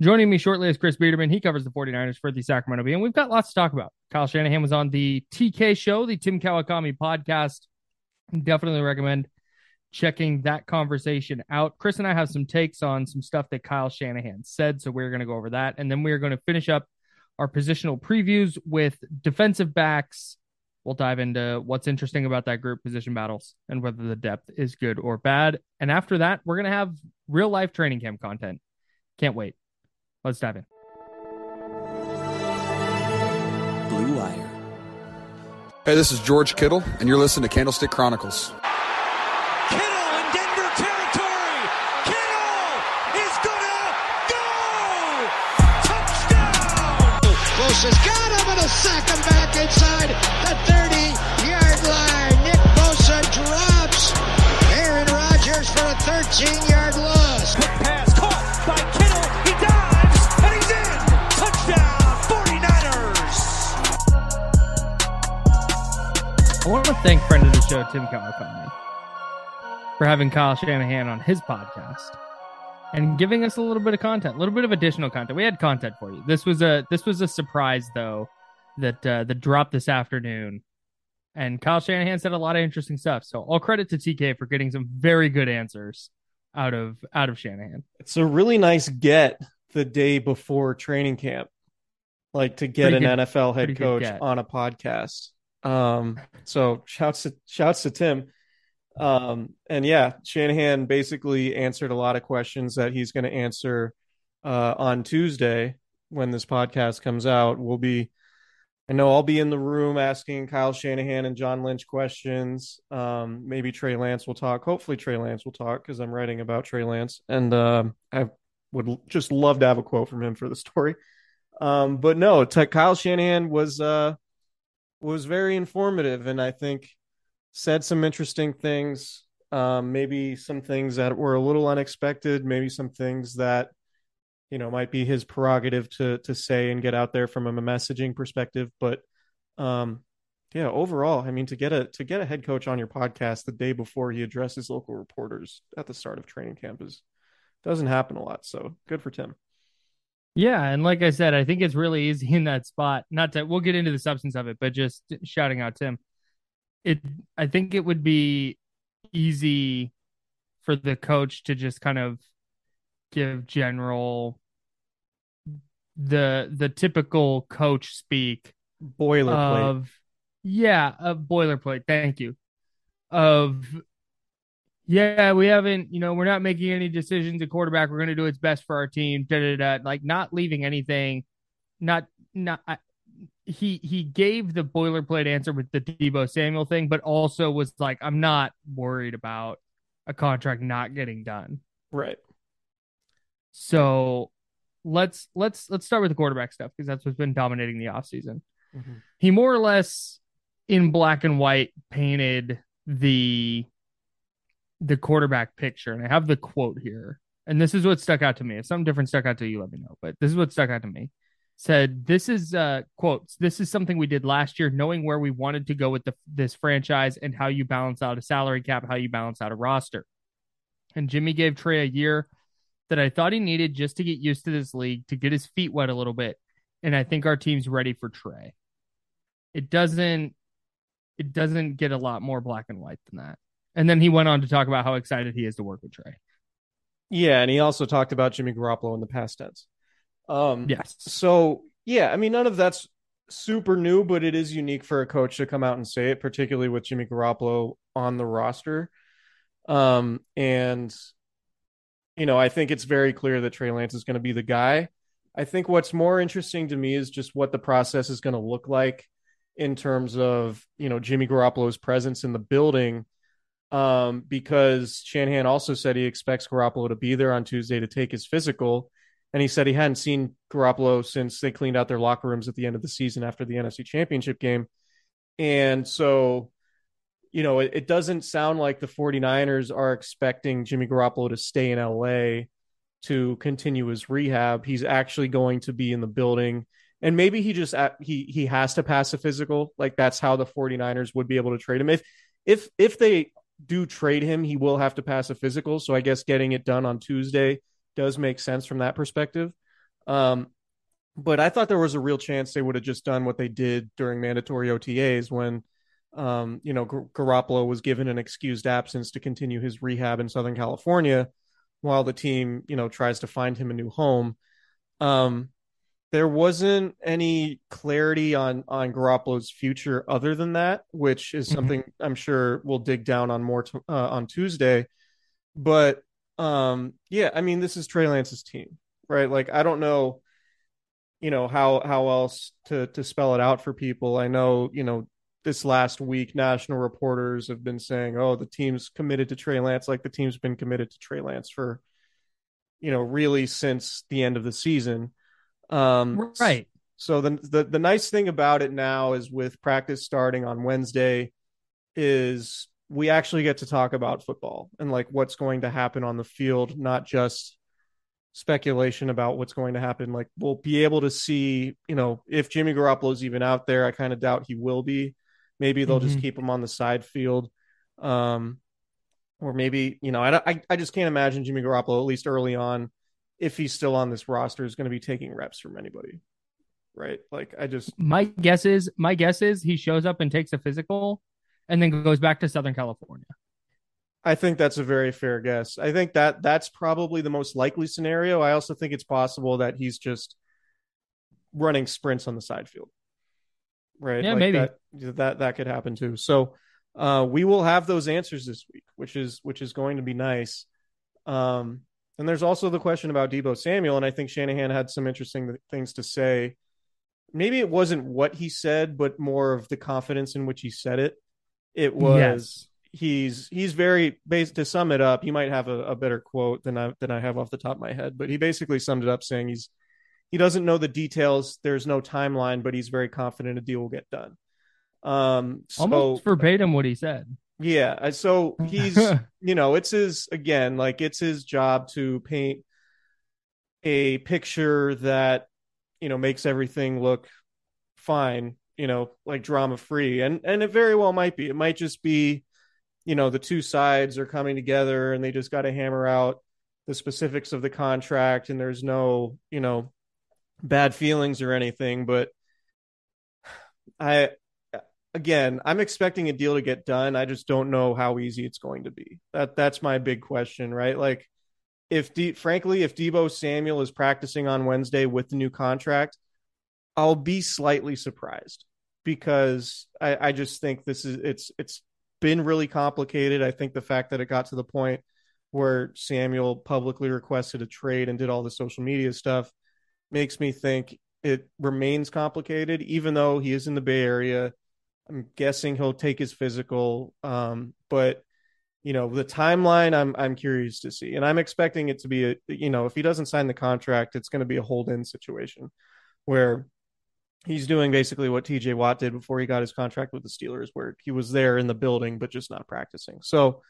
Joining me shortly is Chris Biderman. He covers the 49ers for the Sacramento Bee, and we've got lots to talk about. Kyle Shanahan was on the TK show, the Tim Kawakami podcast. Definitely recommend checking that conversation out. Chris and I have some takes on some stuff that Kyle Shanahan said, so we're going to go over that. And then we're going to finish up our positional previews with defensive backs. We'll dive into what's interesting about that group position battles and whether the depth is good or bad. And after that, we're going to have real life training camp content. Can't wait. Let's dive in. Blue Wire. Hey, this is George Kittle, and you're listening to Candlestick Chronicles. Kittle in Denver territory. Kittle is gonna go. Touchdown. Bosa's got him and a sack him back inside the 30-yard line. Nick Bosa drops Aaron Rodgers for a 13-yard loss. I want to thank friend of the show, Tim Kawakami, for having Kyle Shanahan on his podcast and giving us a little bit of content, a little bit of additional content. We had content for you. This was a this was a surprise though that uh, that dropped this afternoon. And Kyle Shanahan said a lot of interesting stuff. So all credit to TK for getting some very good answers out of out of Shanahan. It's a really nice get the day before training camp, like to get Pretty an good- NFL head coach on a podcast. Um, so shouts to shouts to Tim. Um, and yeah, Shanahan basically answered a lot of questions that he's going to answer uh, on Tuesday when this podcast comes out. We'll be, I know I'll be in the room asking Kyle Shanahan and John Lynch questions. Um, maybe Trey Lance will talk. Hopefully, Trey Lance will talk because I'm writing about Trey Lance, and um, I would just love to have a quote from him for the story. Um, but no, t- Kyle Shanahan was uh, was very informative, and I think said some interesting things. Um, maybe some things that were a little unexpected. Maybe some things that you know might be his prerogative to to say and get out there from a messaging perspective. But um, yeah, overall, I mean, to get a to get a head coach on your podcast the day before he addresses local reporters at the start of training camp is doesn't happen a lot. So good for Tim. Yeah, and like I said, I think it's really easy in that spot. Not to we'll get into the substance of it, but just shouting out Tim. It I think it would be easy for the coach to just kind of give general the the typical coach speak Boilerplate. of yeah, a boilerplate. Thank you. Of yeah, we haven't, you know, we're not making any decisions at quarterback. We're going to do what's best for our team. Da, da, da. Like not leaving anything. Not not. I, he he gave the boilerplate answer with the Deebo Samuel thing, but also was like, I'm not worried about a contract not getting done. right. So let's let's let's start with the quarterback stuff because that's what's been dominating the offseason Mhm. he more or less in black and white painted the the quarterback picture and i have the quote here and this is what stuck out to me if something different stuck out to you let me know but this is what stuck out to me said this is uh quotes this is something we did last year knowing where we wanted to go with the, this franchise and how you balance out a salary cap how you balance out a roster And Jimmy gave Trey a year that I thought he needed just to get used to this league, to get his feet wet a little bit. And I think our team's ready for Trey. It doesn't it doesn't get a lot more black and white than that. And then he went on to talk about how excited he is to work with Trey. Yeah, and he also talked about Jimmy Garoppolo in the past tense. Um, Yes. So yeah, I mean, none of that's super new, but it is unique for a coach to come out and say it, particularly with Jimmy Garoppolo on the roster. Um, and you know, I think it's very clear that Trey Lance is going to be the guy. I think what's more interesting to me is just what the process is going to look like in terms of you know Jimmy Garoppolo's presence in the building. Um, because Shanahan also said he expects Garoppolo to be there on Tuesday to take his physical. And he said he hadn't seen Garoppolo since they cleaned out their locker rooms at the end of the season after the NFC Championship game. And so, you know, it, it doesn't sound like the 49ers are expecting Jimmy Garoppolo to stay in LA to continue his rehab. He's actually going to be in the building. And maybe he just he he has to pass a physical. Like that's how the 49ers would be able to trade him. If if if they do trade him, he will have to pass a physical. So I guess getting it done on Tuesday does make sense from that perspective. Um, but I thought there was a real chance they would have just done what they did during mandatory OTAs when, um, you know, Gar- Garoppolo was given an excused absence to continue his rehab in Southern California while the team, you know, tries to find him a new home. Um, there wasn't any clarity on on Garoppolo's future other than that, which is Mhm. something I'm sure we'll dig down on more t- uh, on Tuesday. But um, yeah, I mean, this is Trey Lance's team, right? Like, I don't know, you know how how else to to spell it out for people. I know, you know, this last week, national reporters have been saying, "Oh, the team's committed to Trey Lance," like the team's been committed to Trey Lance for, you know, really since the end of the season. Um, Right. so the, the the nice thing about it now is with practice starting on Wednesday, is we actually get to talk about football and like what's going to happen on the field, not just speculation about what's going to happen. Like we'll be able to see, you know, if Jimmy Garoppolo's even out there. I kind of doubt he will be. Maybe they'll just Mhm. keep him on the side field. Um, or maybe, you know, I, I, I just can't imagine Jimmy Garoppolo, at least early on, if he's still on this roster, is going to be taking reps from anybody. Right. Like I just, My guess is my guess is he shows up and takes a physical and then goes back to Southern California. I think that's a very fair guess. I think that that's probably the most likely scenario. I also think it's possible that he's just running sprints on the side field. Right? Yeah, maybe. that that that could happen too. So uh, we will have those answers this week, which is which is going to be nice. Um, and there's also the question about Deebo Samuel, and I think Shanahan had some interesting things to say. Maybe it wasn't what he said, but more of the confidence in which he said it. It was Yes. he's he's very based to sum it up. He might have a, a better quote than I than I have off the top of my head, but he basically summed it up saying he's he doesn't know the details. There's no timeline, but he's very confident a deal will get done. Um, so Almost verbatim what he said. Yeah, uh, so he's you know it's his again like it's his job to paint a picture that you know makes everything look fine you know like drama free. And and it very well might be. It might just be you know the two sides are coming together and they just got to hammer out the specifics of the contract and there's no you know bad feelings or anything but i again i'm expecting a deal to get done. I just don't know how easy it's going to be. That that's my big question right? Like if D, frankly if deebo samuel is practicing on wednesday with the new contract i'll be slightly surprised because i i just think this is it's it's been really complicated. I think the fact that it got to the point where samuel publicly requested a trade and did all the social media stuff makes me think it remains complicated even though he is in the bay area I'm guessing he'll take his physical. Um, but you know, the timeline I'm I'm curious to see. And I'm expecting it to be a you know, if he doesn't sign the contract, it's gonna be a hold in situation where he's doing basically what TJ Watt did before he got his contract with the Steelers, where he was there in the building but just not practicing. So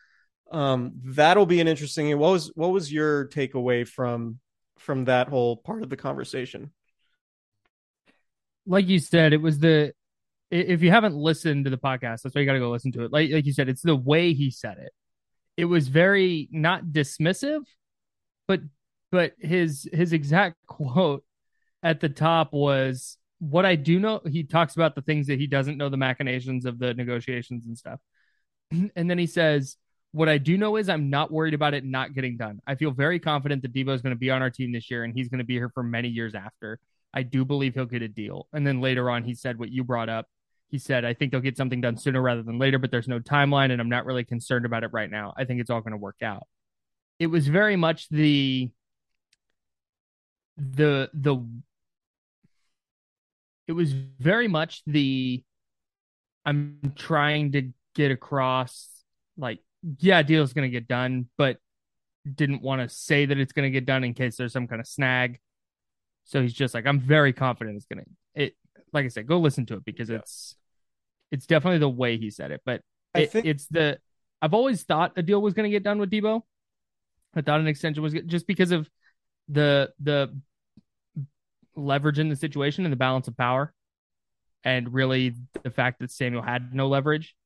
um that'll be an interesting what was what was your takeaway from from that whole part of the conversation? Like you said, it was the if you haven't listened to the podcast, that's why you got to go listen to it. Like like you said, it's the way he said it. it was very not dismissive, but but his his exact quote at the top was what I do know. He talks about the things that he doesn't know the machinations of the negotiations and stuff, and then he says. What I do know is I'm not worried about it not getting done. I feel very confident that Deebo is going to be on our team this year and he's going to be here for many years after. I do believe he'll get a deal. And then later on, he said what you brought up. He said, I think they'll get something done sooner rather than later, but there's no timeline and I'm not really concerned about it right now. I think it's all going to work out. It was very much the, the, the, it was very much the, I'm trying to get across, like, yeah, deal's going to get done, but didn't want to say that it's going to get done in case there's some kind of snag. So he's just like, I'm very confident it's going to, it, like I said, go listen to it because yeah. it's, it's definitely the way he said it, but it, think... it's the, I've always thought a deal was going to get done with Deebo. I thought an extension was just because of the, the leverage in the situation and the balance of power and really the fact that Samuel had no leverage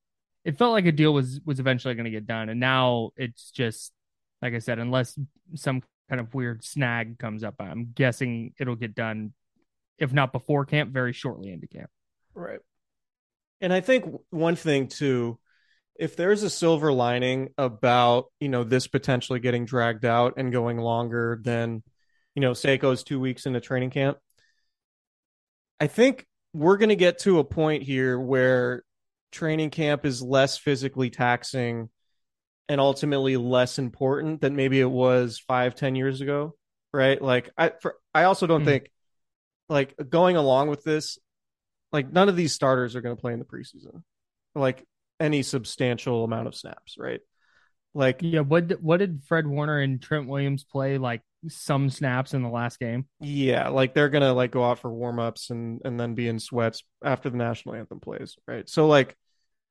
it felt like a deal was was eventually going to get done, and now it's just like I said, unless some kind of weird snag comes up, I'm guessing it'll get done, if not before camp, very shortly into camp. Right. And I think one thing too, if there's a silver lining about you know this potentially getting dragged out and going longer than you know say it goes two weeks into training camp, I think we're going to get to a point here where training camp is less physically taxing and ultimately less important than maybe it was five, ten years ago. Right. Like I, for, I also don't mm. think like going along with this, like none of these starters are going to play in the preseason, like any substantial amount of snaps. Right. Like, yeah. What, what did Fred Warner and Trent Williams play? Like some snaps in the last game. Yeah, like they're gonna like go out for warm-ups and and then be in sweats after the national anthem plays, right? So like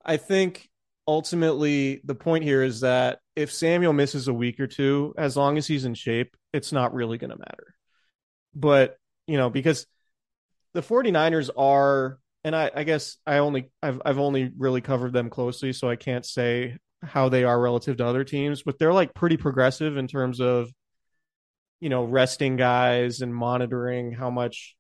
I think ultimately the point here is that if Samuel misses a week or two, as long as he's in shape, it's not really going to matter. But, you know, because the 49ers are and I, I guess I only I've I've only really covered them closely, so I can't say how they are relative to other teams, but they're like pretty progressive in terms of you know resting guys and monitoring how much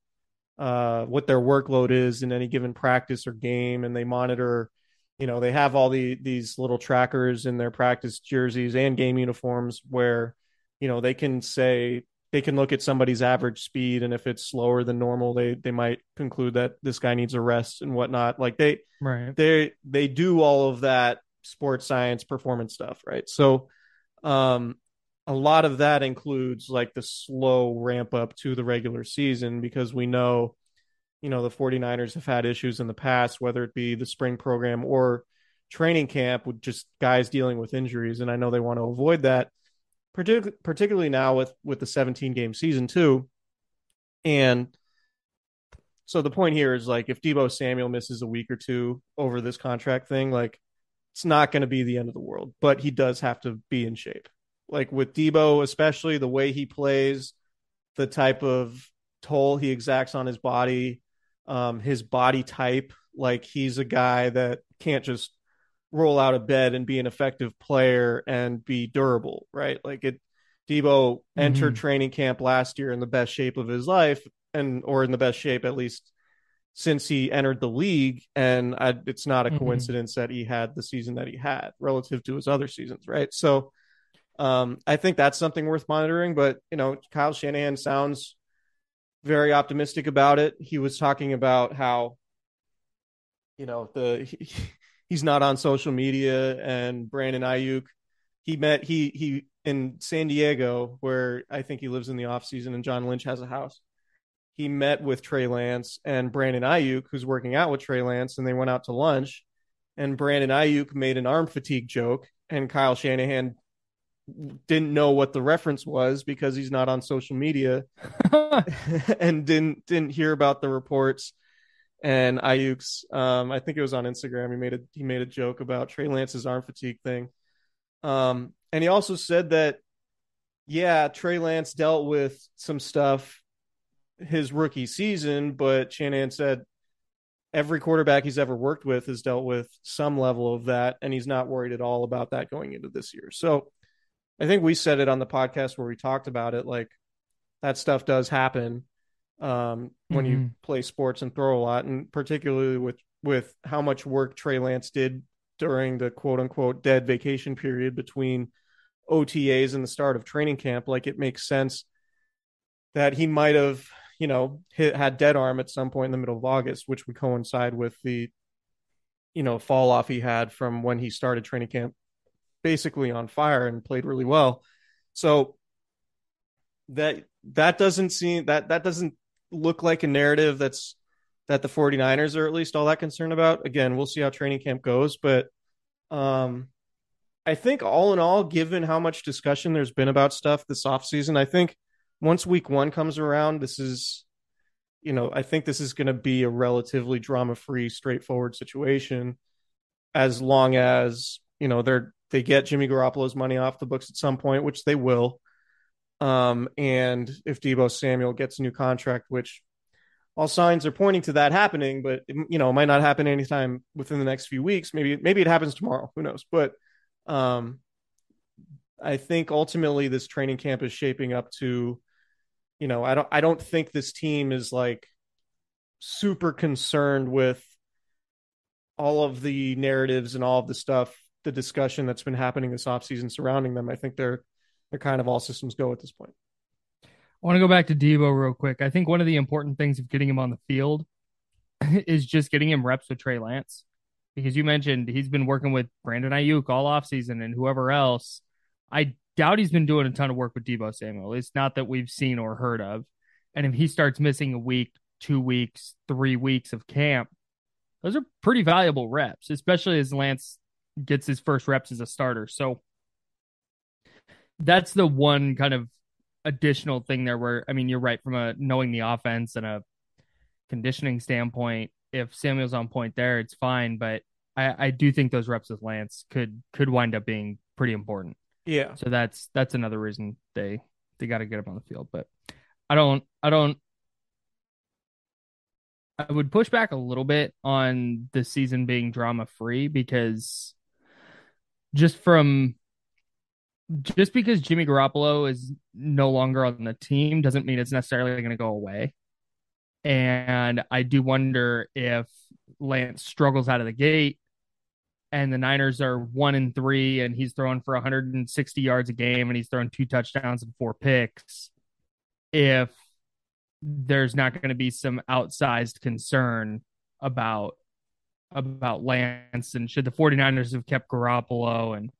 uh what their workload is in any given practice or game and they monitor you know they have all the these little trackers in their practice jerseys and game uniforms where you know they can say they can look at somebody's average speed and if it's slower than normal they they might conclude that this guy needs a rest and whatnot. Like they right. they they do all of that sports science performance stuff right? So um a lot of that includes like the slow ramp up to the regular season because we know you know, the 49ers have had issues in the past, whether it be the spring program or training camp with just guys dealing with injuries. And I know they want to avoid that, partic- particularly now with, with the 17 game season too. And so the point here is like, if Deebo Samuel misses a week or two over this contract thing, like it's not going to be the end of the world, but he does have to be in shape. Like with Deebo, especially the way he plays, the type of toll he exacts on his body, um, his body type. Like he's a guy that can't just roll out of bed and be an effective player and be durable, right? Like it, Deebo mm-hmm. entered training camp last year in the best shape of his life, and or in the best shape at least since he entered the league. And I, it's not a mm-hmm. coincidence that he had the season that he had relative to his other seasons, right? So, um, I think that's something worth monitoring. But you know, Kyle Shanahan sounds very optimistic about it. He was talking about how, you know, the he, he's not on social media, and Brandon Aiyuk, he met he he in San Diego, where I think he lives in the off season, and John Lynch has a house. He met with Trey Lance and Brandon Aiyuk, who's working out with Trey Lance, and they went out to lunch. And Brandon Aiyuk made an arm fatigue joke, and Kyle Shanahan didn't know what the reference was because he's not on social media and didn't didn't hear about the reports and Aiyuk's um I think it was on Instagram he made a he made a joke about Trey Lance's arm fatigue thing um and he also said that yeah Trey Lance dealt with some stuff his rookie season but Shanahan said every quarterback he's ever worked with has dealt with some level of that, and he's not worried at all about that going into this year. So I think we said it on the podcast where we talked about it. Like that stuff does happen um, when Mm-hmm. you play sports and throw a lot, and particularly with with how much work Trey Lance did during the quote unquote dead vacation period between OTAs and the start of training camp. Like it makes sense that he might have, you know, hit, had dead arm at some point in the middle of August, which would coincide with the, you know, fall off he had from when he started training camp basically on fire and played really well. So that that doesn't seem that that doesn't look like a narrative that's that the 49ers are at least all that concerned about. Again, we'll see how training camp goes, but um I think all in all, given how much discussion there's been about stuff this offseason, I think once week one comes around, this is, you know, I think this is going to be a relatively drama free, straightforward situation as long as, you know, they're, they get Jimmy Garoppolo's money off the books at some point, which they will. Um, and if Deebo Samuel gets a new contract, which all signs are pointing to that happening, but you know, it might not happen anytime within the next few weeks. Maybe, maybe it happens tomorrow. Who knows? But, um, I think ultimately this training camp is shaping up to, you know, I don't, I don't think this team is like super concerned with all of the narratives and all of the stuff, the discussion that's been happening this offseason surrounding them. I think they're, they're kind of all systems go at this point. I want to go back to Deebo real quick. I think one of the important things of getting him on the field is just getting him reps with Trey Lance. Because you mentioned he's been working with Brandon Aiyuk all offseason and whoever else. I doubt he's been doing a ton of work with Deebo Samuel. It's not that we've seen or heard of. And if he starts missing a week, two weeks, three weeks of camp, those are pretty valuable reps, especially as Lance gets his first reps as a starter. So that's the one kind of additional thing there where I mean you're right from a knowing the offense and a conditioning standpoint. If Samuel's on point there, it's fine. But I, I do think those reps with Lance could could wind up being pretty important. Yeah. So that's that's another reason they they got to get him on the field. But I don't I don't I would push back a little bit on the season being drama free because just from just because Jimmy Garoppolo is no longer on the team doesn't mean it's necessarily going to go away. And I do wonder if Lance struggles out of the gate and the Niners are one and three and he's throwing for 160 yards a game and he's throwing two touchdowns and four picks. If there's not going to be some outsized concern about about Lance and should the 49ers have kept Garoppolo and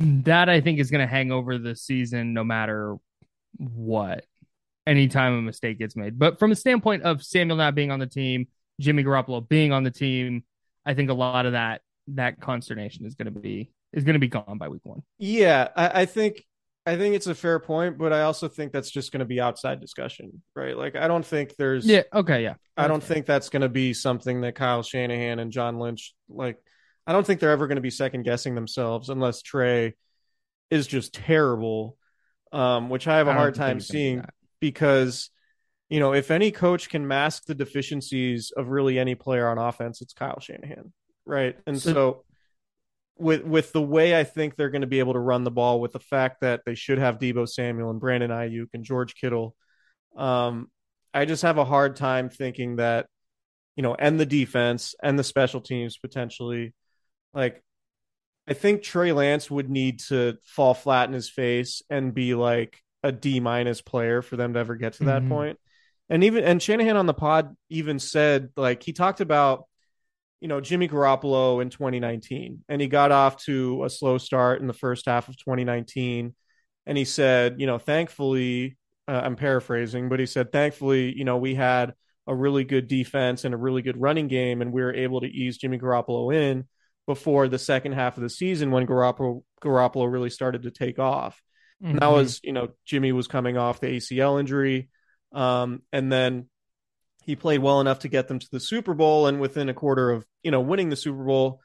that I think is going to hang over the season no matter what. Anytime a mistake gets made. But from a standpoint of Samuel not being on the team, Jimmy Garoppolo being on the team, I think a lot of that that consternation is going to be is going to be gone by week one. Yeah, I, I think I think it's a fair point, but I also think that's just going to be outside discussion, right? Like I don't think there's Yeah. Okay. Yeah. I don't think that's going to be something that Kyle Shanahan and John Lynch like. I don't think they're ever going to be second guessing themselves unless Trey is just terrible, um, which I have a I hard time it's gonna be seeing because you know if any coach can mask the deficiencies of really any player on offense, it's Kyle Shanahan, right? And So- so with with the way I think they're going to be able to run the ball, with the fact that they should have Deebo Samuel and Brandon Aiyuk and George Kittle, um, I just have a hard time thinking that you know, and the defense and the special teams potentially, like. I think Trey Lance would need to fall flat in his face and be like a D minus player for them to ever get to that Mhm. point. And even and Shanahan on the pod even said like he talked about you know Jimmy Garoppolo in 2019 and he got off to a slow start in the first half of 2019 and he said, you know, thankfully uh, I'm paraphrasing, but he said thankfully, you know, we had a really good defense and a really good running game and we were able to ease Jimmy Garoppolo in before the second half of the season when Garoppolo Garoppolo really started to take off. And that Mhm. was, you know, Jimmy was coming off the ACL injury. Um, and then he played well enough to get them to the Super Bowl and within a quarter of, you know, winning the Super Bowl.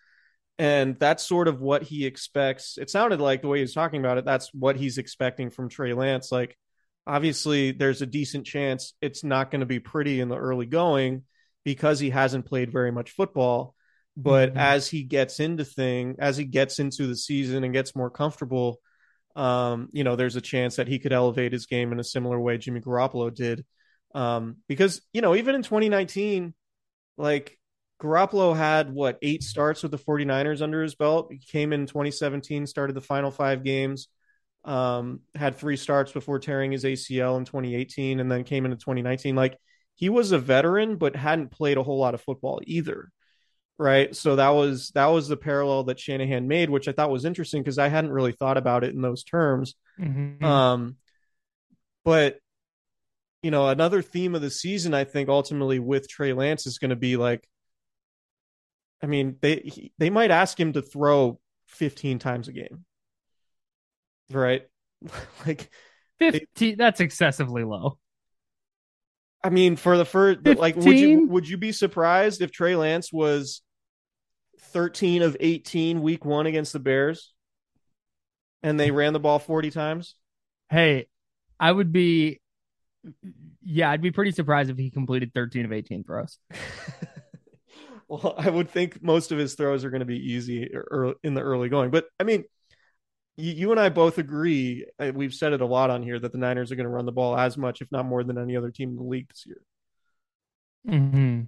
And that's sort of what he expects. It sounded like the way he was talking about it, that's what he's expecting from Trey Lance. Like, obviously, there's a decent chance it's not going to be pretty in the early going. because he hasn't played very much football. But Mhm. as he gets into thing, as he gets into the season and gets more comfortable, um, you know, there's a chance that he could elevate his game in a similar way Jimmy Garoppolo did. Um, because you know, even in 2019, like Garoppolo had what eight starts with the 49ers under his belt. He came in 2017, started the final five games, um, had three starts before tearing his ACL in 2018, and then came into 2019. Like he was a veteran, but hadn't played a whole lot of football either. Right. So that was that was the parallel that Shanahan made, which I thought was interesting because I hadn't really thought about it in those terms. Mhm. Um, but you know, another theme of the season, I think, ultimately with Trey Lance is going to be like, I mean, they he, they might ask him to throw 15 times a game, right? like, 15 that's excessively low. I mean, for the first, like, would you would you be surprised if Trey Lance was 13 of 18 week one against the Bears, and they ran the ball 40 times? Hey, I would be yeah, I'd be pretty surprised if he completed 13 of 18 throws. well, I would think most of his throws are going to be easy in the early going. But I mean, you, and I both agree. We've said it a lot on here that the Niners are going to run the ball as much, if not more, than any other team in the league this year. Mm-hmm.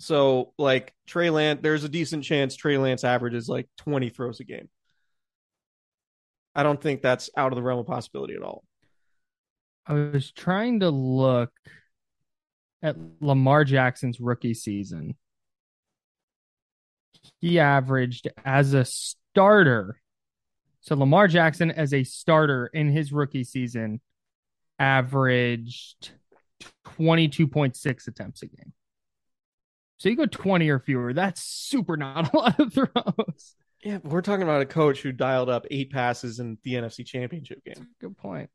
So, like Trey Lance, there's a decent chance Trey Lance averages like 20 throws a game. I don't think that's out of the realm of possibility at all. I was trying to look at Lamar Jackson's rookie season. He averaged as a starter. So Lamar Jackson as a starter in his rookie season averaged 22.6 attempts a game. So you go 20 or fewer. That's super not a lot of throws. Yeah, we're talking about a coach who dialed up eight passes in the NFC Championship game. Good point.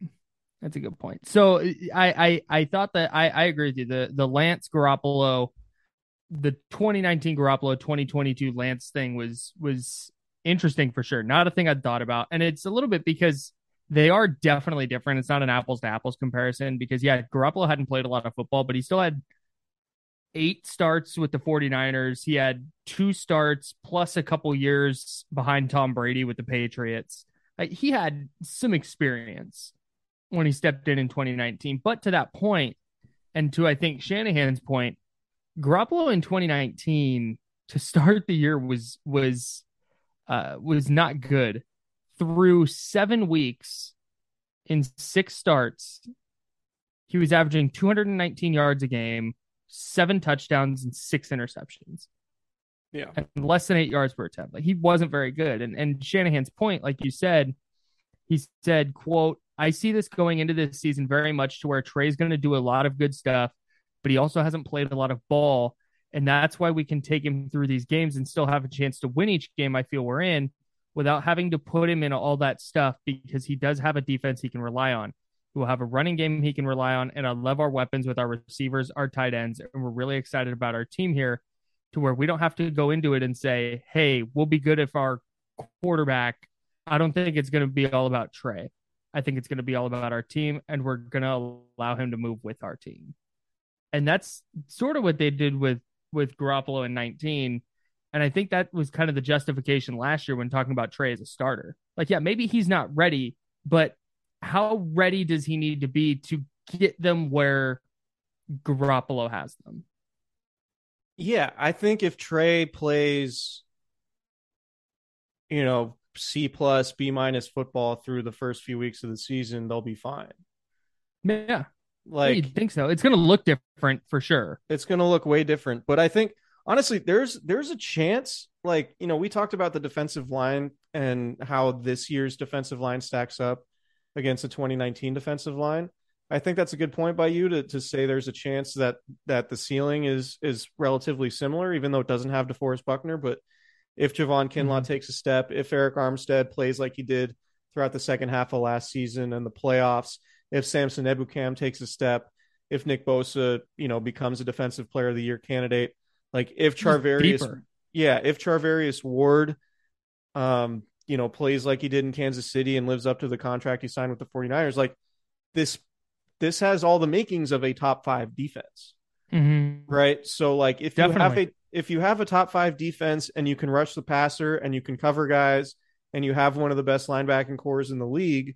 That's a good point. So I I, I thought that I, I agree with you. The the Lance Garoppolo, the 2019 Garoppolo 2022 Lance thing was was interesting for sure. Not a thing I'd thought about, and it's a little bit because they are definitely different. It's not an apples to apples comparison because yeah, Garoppolo hadn't played a lot of football, but he still had eight starts with the 49ers. He had two starts plus a couple years behind Tom Brady with the Patriots. Like, he had some experience when he stepped in in 2019. But to that point, and to I think Shanahan's point, Garoppolo in 2019 to start the year was was uh, was not good. Through seven weeks in six starts, he was averaging 219 yards a game, seven touchdowns, and six interceptions Yeah. and less than eight yards per attempt. Like he wasn't very good. And and Shanahan's point, like you said, he said, quote, I see this going into this season very much to where Trey's going to do a lot of good stuff, but he also hasn't played a lot of ball. And that's why we can take him through these games and still have a chance to win each game I feel we're in without having to put him in all that stuff because he does have a defense he can rely on. He will have a running game he can rely on. And I love our weapons with our receivers, our tight ends. And we're really excited about our team here to where we don't have to go into it and say, hey, we'll be good if our quarterback. I don't think it's going to be all about Trey. I think it's going to be all about our team, and we're going to allow him to move with our team. And that's sort of what they did with with Garoppolo in 19. And I think that was kind of the justification last year when talking about Trey as a starter. Like, yeah, maybe he's not ready, but how ready does he need to be to get them where Garoppolo has them? Yeah, I think if Trey plays, you know, C plus, B minus football through the first few weeks of the season, they'll be fine. Yeah, Like you'd think so. It's going to look different for sure. it's going to look way different, but I think honestly, there's there's a chance. Like you know, we talked about the defensive line and how this year's defensive line stacks up against the 2019 defensive line. I think that's a good point by you to to say there's a chance that that the ceiling is is relatively similar, even though it doesn't have DeForest Buckner. But if Javon Kinlaw Mhm. takes a step, if Arik Armstead plays like he did throughout the second half of last season and the playoffs, if Samson Ebukam takes a step, if Nick Bosa, you know, becomes a defensive player of the year candidate, like if Charvarius, yeah, if Charvarius Ward, um, you know, plays like he did in Kansas City and lives up to the contract he signed with the 49ers, like this, this has all the makings of a top five defense. Mm-hmm. right? So like if you have a if you have a top five defense and you can rush the passer and you can cover guys and you have one of the best linebacking cores in the league,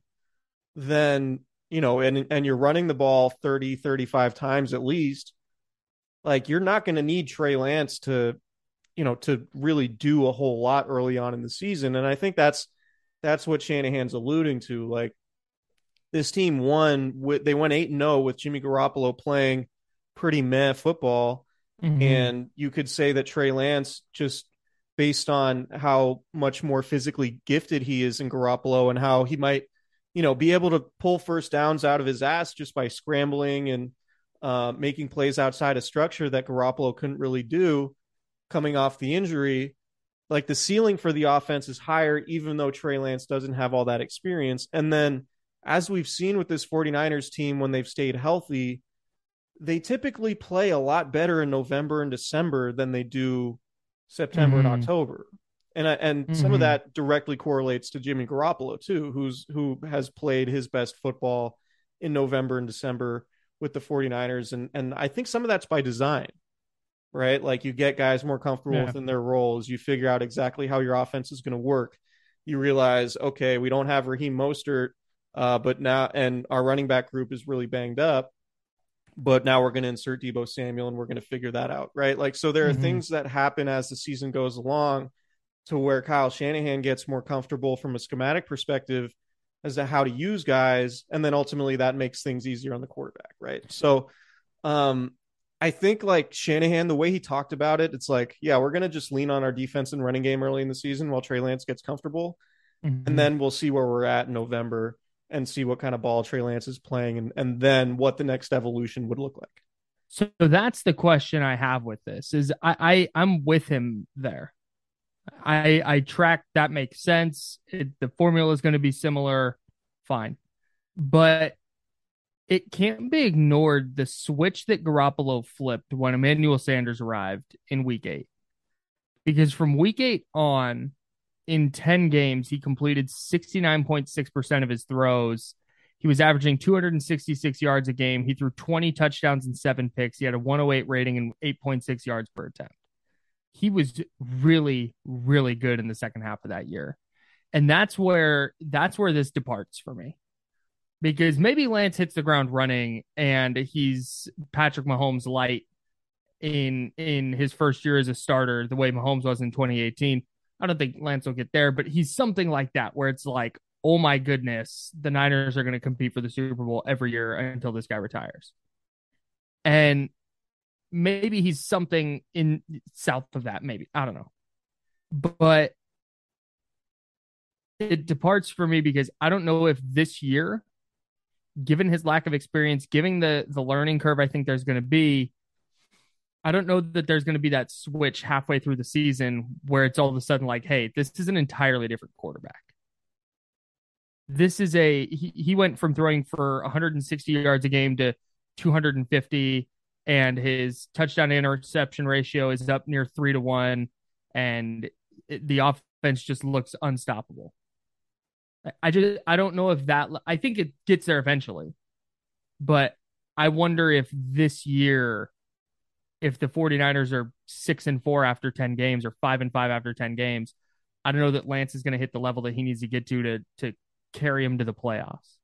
then you know, and and you're running the ball 30, 35 times at least, like you're not going to need Trey Lance to, you know, to really do a whole lot early on in the season. And I think that's that's what Shanahan's alluding to. Like this team won with they went eight and zero with Jimmy Garoppolo playing pretty meh football. Mhm. And you could say that Trey Lance, just based on how much more physically gifted he is in Garoppolo and how he might, you know, be able to pull first downs out of his ass just by scrambling and uh, making plays outside of structure that Garoppolo couldn't really do coming off the injury. Like the ceiling for the offense is higher, even though Trey Lance doesn't have all that experience. And then, as we've seen with this 49ers team when they've stayed healthy, they typically play a lot better in November and December than they do September Mhm. and October. And and some Mhm. of that directly correlates to Jimmy Garoppolo too, who's who has played his best football in November and December with the 49ers and and I think some of that's by design. Right? Like you get guys more comfortable Yeah. within their roles, you figure out exactly how your offense is going to work. You realize, okay, we don't have Raheem Mostert uh, but now and our running back group is really banged up but now we're going to insert Deebo Samuel and we're going to figure that out, right? Like, so there are Mhm. things that happen as the season goes along to where Kyle Shanahan gets more comfortable from a schematic perspective as to how to use guys. And then ultimately that makes things easier on the quarterback, right? So, um, I think like Shanahan, the way he talked about it, it's like, yeah, we're going to just lean on our defense and running game early in the season while Trey Lance gets comfortable Mhm. and then we'll see where we're at in November and see what kind of ball Trey Lance is playing and, and then what the next evolution would look like. So that's the question I have with this is I, I I'm with him there. I I track that makes sense. It, the formula is going to be similar, fine, but it can't be ignored the switch that Garoppolo flipped when Emmanuel Sanders arrived in Week Eight, because from Week Eight on, in ten games he completed sixty nine point six percent of his throws. He was averaging 266 yards a game. He threw 20 touchdowns and seven picks. He had a 108 rating and 8.6 yards per attempt. He was really, really good in the second half of that year. And that's where that's where this departs for me. Because maybe Lance hits the ground running and he's Patrick Mahomes light in in his first year as a starter, the way Mahomes was in 2018. I don't think Lance will get there, but he's something like that where it's like, oh my goodness, the Niners are going to compete for the Super Bowl every year until this guy retires. And maybe he's something in south of that, maybe. I don't know. But it departs for me because I don't know if this year, given his lack of experience, given the the learning curve I think there's going to be, I don't know that there's going to be that switch halfway through the season where it's all of a sudden like, hey, this is an entirely different quarterback. This is a he, he went from throwing for 160 yards a game to 250 and his touchdown interception ratio is up near 3 to 1 and the offense just looks unstoppable. I- just I don't know if that I think it gets there eventually. But I wonder if this year if the 49ers are 6 and 4 after 10 games or 5 and 5 after 10 games, I don't know that Lance is going to hit the level that he needs to get to to to carry him to the playoffs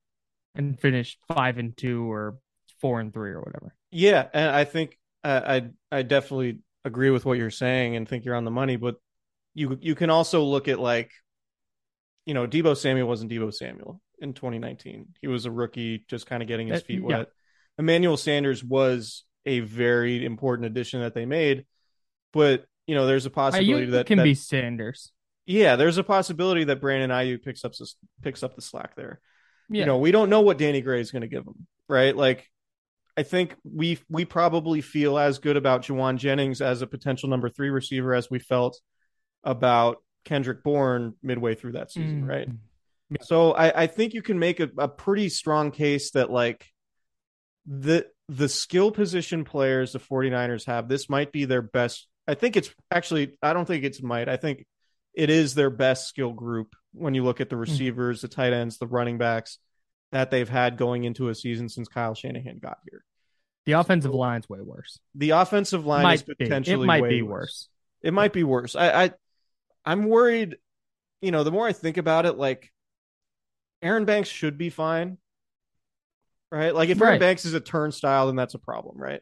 and finish 5 and 2 or 4 and 3 or whatever. Yeah, and I think uh, I I definitely agree with what you're saying and think you're on the money, but you you can also look at like you know, Deebo Samuel wasn't Deebo Samuel in 2019. He was a rookie just kind of getting his feet yeah. wet. Emmanuel Sanders was a very important addition that they made, but you know, there's a possibility Aiyuk that can that- be Sanders. yeah, there's a possibility that Brandon Aiyuk picks up this picks up the slack there. Yeah. You know, we don't know what Danny Gray is going to give him, right? Like, I think we we probably feel as good about Jauan Jennings as a potential number three receiver as we felt about Kendrick Bourne midway through that season, Mm. right? So I, I think you can make a, a pretty strong case that like the the skill position players the 49ers have, this might be their best. I think it's actually I don't think it's might. I think it is their best skill group when you look at the receivers, the tight ends, the running backs that they've had going into a season since Kyle Shanahan got here. The offensive line's way worse. The offensive line might is be. potentially It might way be worse. worse. It might be worse. I, I I'm worried. You know, the more I think about it, like Aaron Banks should be fine, right? Like if Aaron Banks is a turnstile, then that's a problem, right?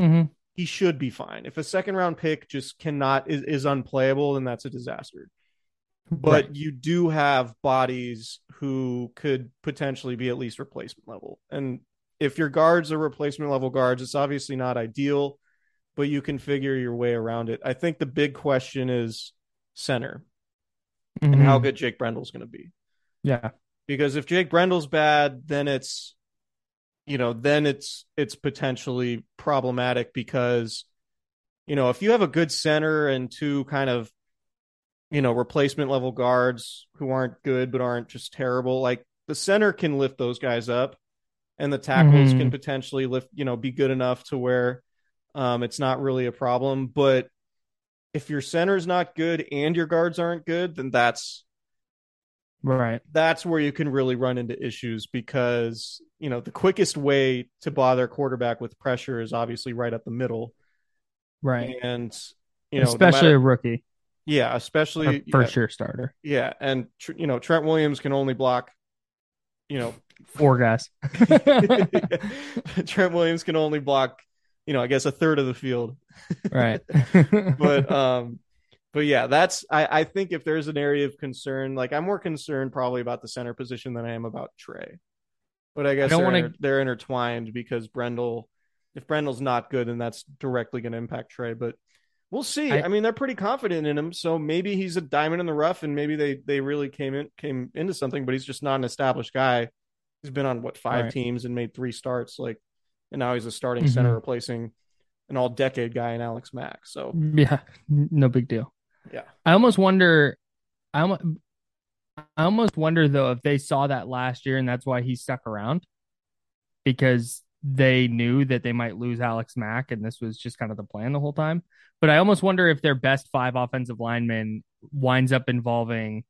Mm-hmm. He should be fine. If a second round pick just cannot is, is unplayable, then that's a disaster. But Right. you do have bodies who could potentially be at least replacement level. And if your guards are replacement level guards, it's obviously not ideal, but you can figure your way around it. I think the big question is center and how Mhm. good Jake Brendel's going to be. Yeah. Because if Jake Brendel's bad, then it's you know, then it's it's potentially problematic because you know, if you have a good center and two kind of you know, replacement level guards who aren't good but aren't just terrible, like the center can lift those guys up and the tackles Mhm. can potentially lift, you know, be good enough to where um it's not really a problem, but if your center's not good and your guards aren't good, then that's Right. that's where you can really run into issues because you know the quickest way to bother a quarterback with pressure is obviously right up the middle Right. and you know no Especially matter- a rookie, yeah especially first yeah, year starter. yeah and tr- you know Trent Williams can only block you know Four guys. Trent Williams can only block you know I guess a third of the field. Right. but um but yeah that's I I think if there's an area of concern like I'm more concerned probably about the center position than I am about Trey. But I guess I don't they're, wanna- inter- they're intertwined because Brendel if Brendel's not good then that's directly going to impact Trey. But we'll see. I, I- mean they're pretty confident in him so maybe he's a diamond in the rough and maybe they they really came in came into something but he's just not an established guy. He's been on what five Right. teams and made three starts. Like and now he's a starting center Mhm. replacing an all decade guy in Alex Mack so yeah. No big deal. yeah I almost wonder. I almost, I almost wonder though if they saw that last year and that's why he stuck around, because they knew that they might lose Alex Mack and this was just kind of the plan the whole time. But I almost wonder if their best five offensive linemen winds up involving,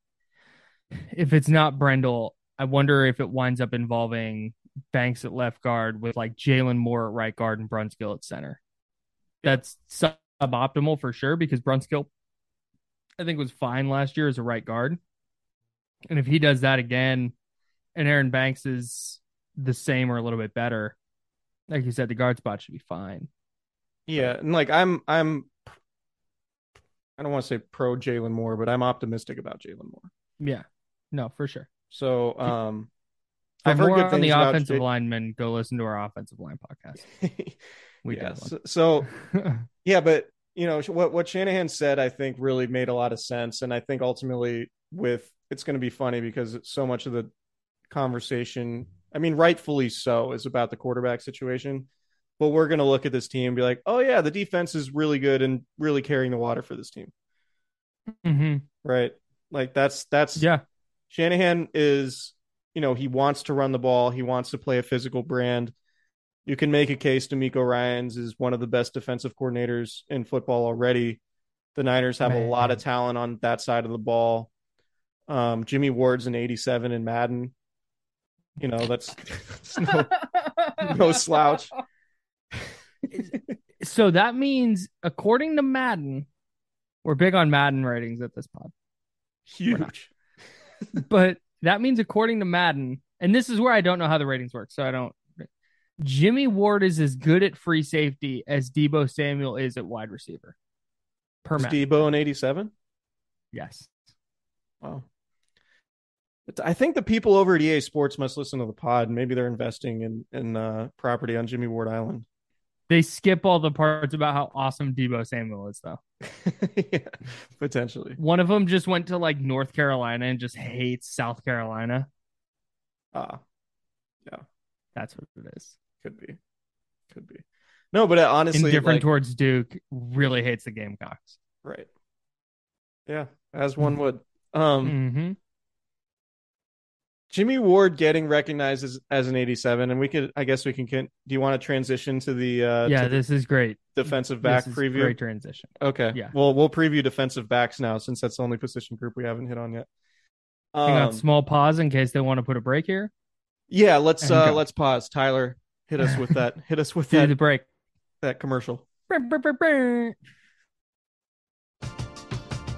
if it's not Brendel, I wonder if it winds up involving Banks at left guard with like Jaylon Moore at right guard and Brunskill at center. That's suboptimal for sure because Brunskill I think was fine last year as a right guard. And if he does that again and Aaron Banks is the same or a little bit better, like you said, the guard spot should be fine. Yeah, and like I'm I'm I don't want to say pro Jaylon Moore, but I'm optimistic about Jaylon Moore. Yeah. No, for sure. So um I've heard good on the offensive linemen, go listen to our offensive line podcast. We yeah, so, so yeah, but you know what what Shanahan said I think really made a lot of sense and I think ultimately with it's going to be funny because so much of the conversation, I mean rightfully so, is about the quarterback situation. But we're going to look at this team and be like, "Oh yeah, the defense is really good and really carrying the water for this team." hmm Right? Like that's that's Yeah. Shanahan is, you know, he wants to run the ball. He wants to play a physical brand. You can make a case DeMeco Ryans is one of the best defensive coordinators in football already. The Niners have a lot of talent on that side of the ball. Um, Jimmy Ward's an 87 in Madden. You know, that's, that's no, no slouch. so that means, according to Madden, we're big on Madden ratings at this pod. Huge. but that means according to Madden, and this is where I don't know how the ratings work, so I don't. Jimmy Ward is as good at free safety as Deebo Samuel is at wide receiver. Per Is Deebo an 87? Yes. Wow. I think the people over at EA Sports must listen to the pod. Maybe they're investing in in uh, property on Jimmy Ward Island. They skip all the parts about how awesome Deebo Samuel is, though. yeah, potentially. One of them just went to like North Carolina and just hates South Carolina. Ah, uh, yeah. That's what it is. could be, could be. No, but uh, honestly, Indifferent like, towards Duke, really hates the Gamecocks. right. Yeah, as one would. Um, hmm Jimmy Ward getting recognized as, as an 87, and we could, I guess, we can. can do you want to transition to the uh, Yeah, to this is great. defensive back this is preview? Great transition. Okay. Yeah. Well, we'll preview defensive backs now since that's the only position group we haven't hit on yet. Hang on, Um, small pause in case they want to put a break here. yeah, let's uh let's pause. Tyler, Hit us with that. Hit us with that the break. that commercial.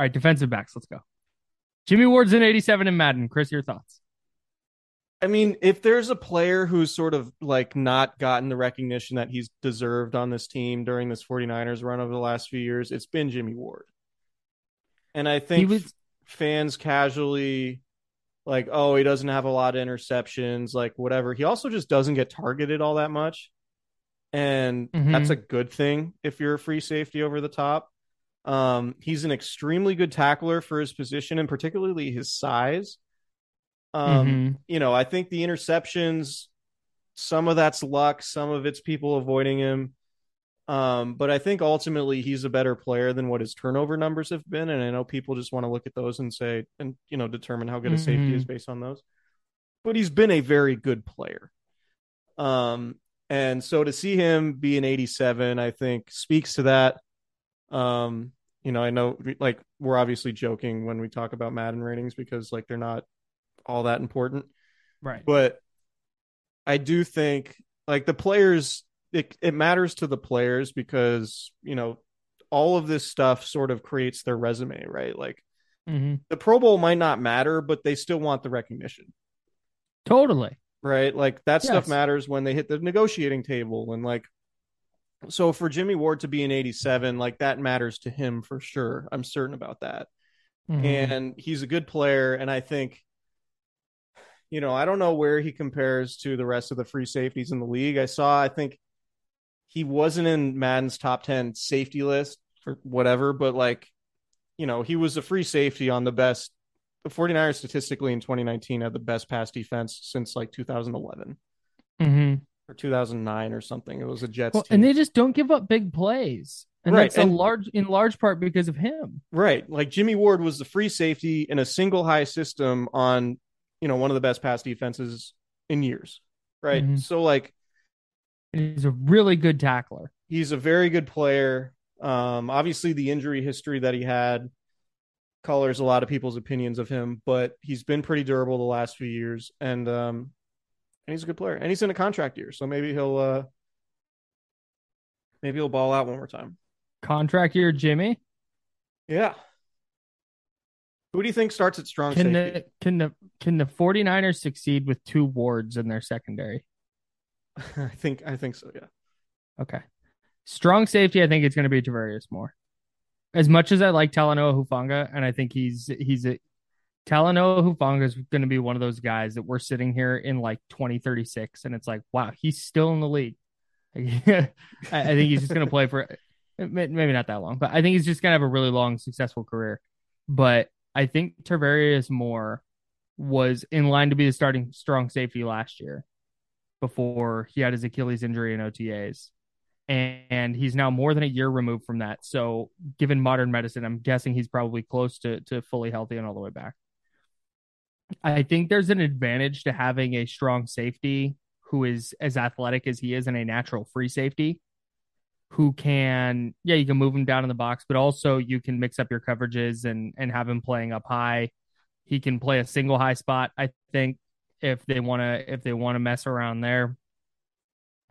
All right, defensive backs. Let's go. Jimmy Ward's in 87 in Madden. Chris, your thoughts? I mean, if there's a player who's sort of like not gotten the recognition that he's deserved on this team during this 49ers run over the last few years, it's been Jimmy Ward. And I think was- fans casually like, oh, he doesn't have a lot of interceptions, like whatever. He also just doesn't get targeted all that much. And Mhm. that's a good thing if you're a free safety over the top. Um, he's an extremely good tackler for his position and particularly his size. Um, Mhm. you know, I think the interceptions, some of that's luck, some of it's people avoiding him. Um, but I think ultimately he's a better player than what his turnover numbers have been. And I know people just want to look at those and say, and, you know, determine how good a safety Mhm. is based on those. But he's been a very good player. Um, and so to see him be an 87, I think speaks to that. Um, you know, I know like we're obviously joking when we talk about Madden ratings because like they're not all that important Right. but I do think like the players it it matters to the players because you know all of this stuff sort of creates their resume, right? Like hmm the Pro Bowl might not matter, but they still want the recognition, Totally. right? Like that stuff matters when they hit the negotiating table and like so for Jimmy Ward to be an 87, like that matters to him for sure. I'm certain about that. Mhm. and he's a good player. And I think, you know, I don't know where he compares to the rest of the free safeties in the league. I saw, I think he wasn't in Madden's top 10 safety list for whatever, but like, you know, he was a free safety on the best. The 49ers statistically in 2019 had the best pass defense since like 2011 Mhm. Or 2009 or something. It was a Jets Well, team. and they just don't give up big plays, and Right, that's a large, in large part because of him. Right. Like Jimmy Ward was the free safety in a single high system on, you know, one of the best pass defenses in years. Right. Mhm. So like he's a really good tackler. he's a very good player. Um obviously the injury history that he had colors a lot of people's opinions of him, but he's been pretty durable the last few years and um and he's a good player. And he's in a contract year, so maybe he'll uh maybe he'll ball out one more time. Contract year, Jimmy. Yeah. Who do you think starts at strong Can safety? the can the can the 49ers succeed with two wards in their secondary? I think I think so, yeah. Okay. Strong safety, I think it's going to be Javarius Moore. As much as I like Talanoa Hufanga, and I think he's he's a Talanoa Hufanga is going to be one of those guys that we're sitting here in like 2036, and it's like, wow, he's still in the league. I, think he's just going to play for maybe not that long, but I think he's just going to have a really long, successful career. But I think Tarvarius Moore was in line to be the starting strong safety last year before he had his Achilles injury in OTAs and he's now more than a year removed from that. So, given modern medicine, I'm guessing he's probably close to to fully healthy and all the way back. I think there's an advantage to having a strong safety who is as athletic as he is and a natural free safety who can yeah, you can move him down in the box, but also you can mix up your coverages and and have him playing up high. He can play a single high spot, I think, if they want to if they want to mess around there.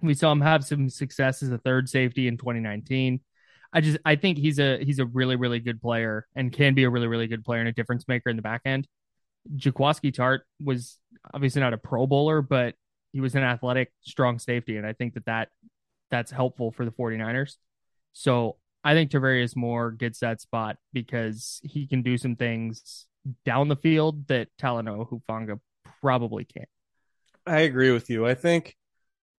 We saw him have some success as a third safety in 2019. I just I think he's a he's a really really good player and can be a really really good player and a difference maker in the back end. Jaquiski Tartt was obviously not a Pro Bowler, but he was an athletic, strong safety, and I think that that that's helpful for the 49ers. So I think Tarvarius Moore gets that spot because he can do some things down the field that Talanoa Hufanga probably can't. I agree with you. I think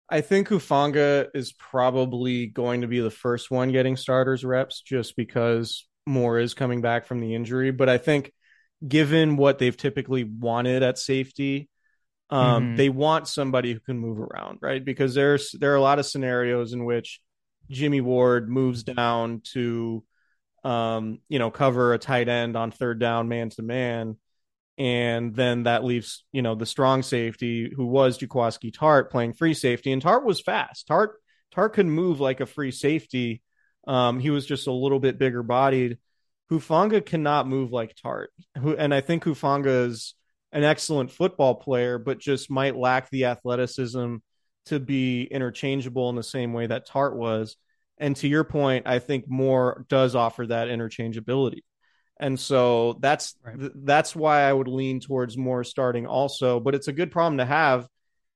I think Hufanga is probably going to be the first one getting starters reps just because Moore is coming back from the injury. But I think given what they've typically wanted at safety, um, mm-hmm. they want somebody who can move around, right? Because there's there are a lot of scenarios in which Jimmy Ward moves down to um, you know, cover a tight end on third down man to man and then that leaves you know the strong safety who was Jaquiski Tartt playing free safety, and Tartt was fast. Tartt Tartt could move like a free safety. Um, he was just a little bit bigger bodied. Hufanga cannot move like Tartt. who, and I think Hufanga is an excellent football player, but just might lack the athleticism to be interchangeable in the same way that Tartt was. And to your point, I think Moore does offer that interchangeability and so that's right. th- that's why I would lean towards Moore starting also. But it's a good problem to have.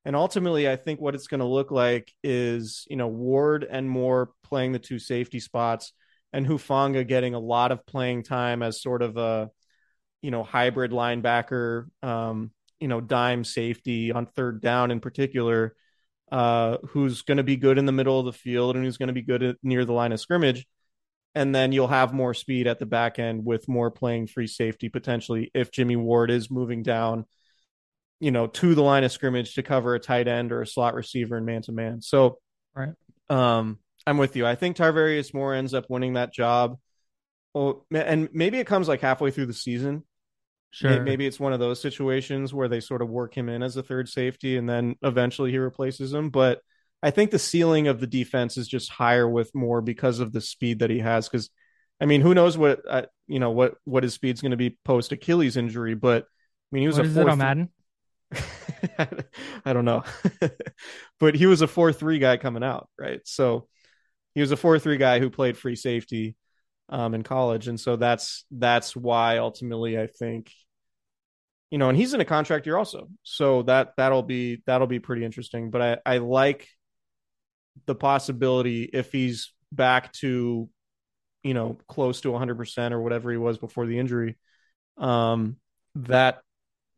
And ultimately, I think what it's going to look like is you know Ward and Moore playing the two safety spots, and Hufanga getting a lot of playing time as sort of a you know hybrid linebacker, um, you know dime safety on third down in particular, uh, who's going to be good in the middle of the field and who's going to be good at, near the line of scrimmage and then you'll have more speed at the back end with more playing free safety potentially if Jimmy Ward is moving down, you know, to the line of scrimmage to cover a tight end or a slot receiver in man to man. So, right. Um, I'm with you. I think Tarvarius Moore ends up winning that job. Well, and maybe it comes like halfway through the season. Sure. Maybe it's one of those situations where they sort of work him in as a third safety and then eventually he replaces him. But I think the ceiling of the defense is just higher with Moore because of the speed that he has. Because, I mean, who knows what uh, you know what what his speed's going to be post Achilles injury? But I mean, he was what a four on Madden. I don't know, but he was a four three guy coming out, right? So he was a four three guy who played free safety um, in college, and so that's that's why ultimately I think you know, and he's in a contract year also, so that that'll be that'll be pretty interesting. But I I like the possibility if he's back to you know close to 100% or whatever he was before the injury um that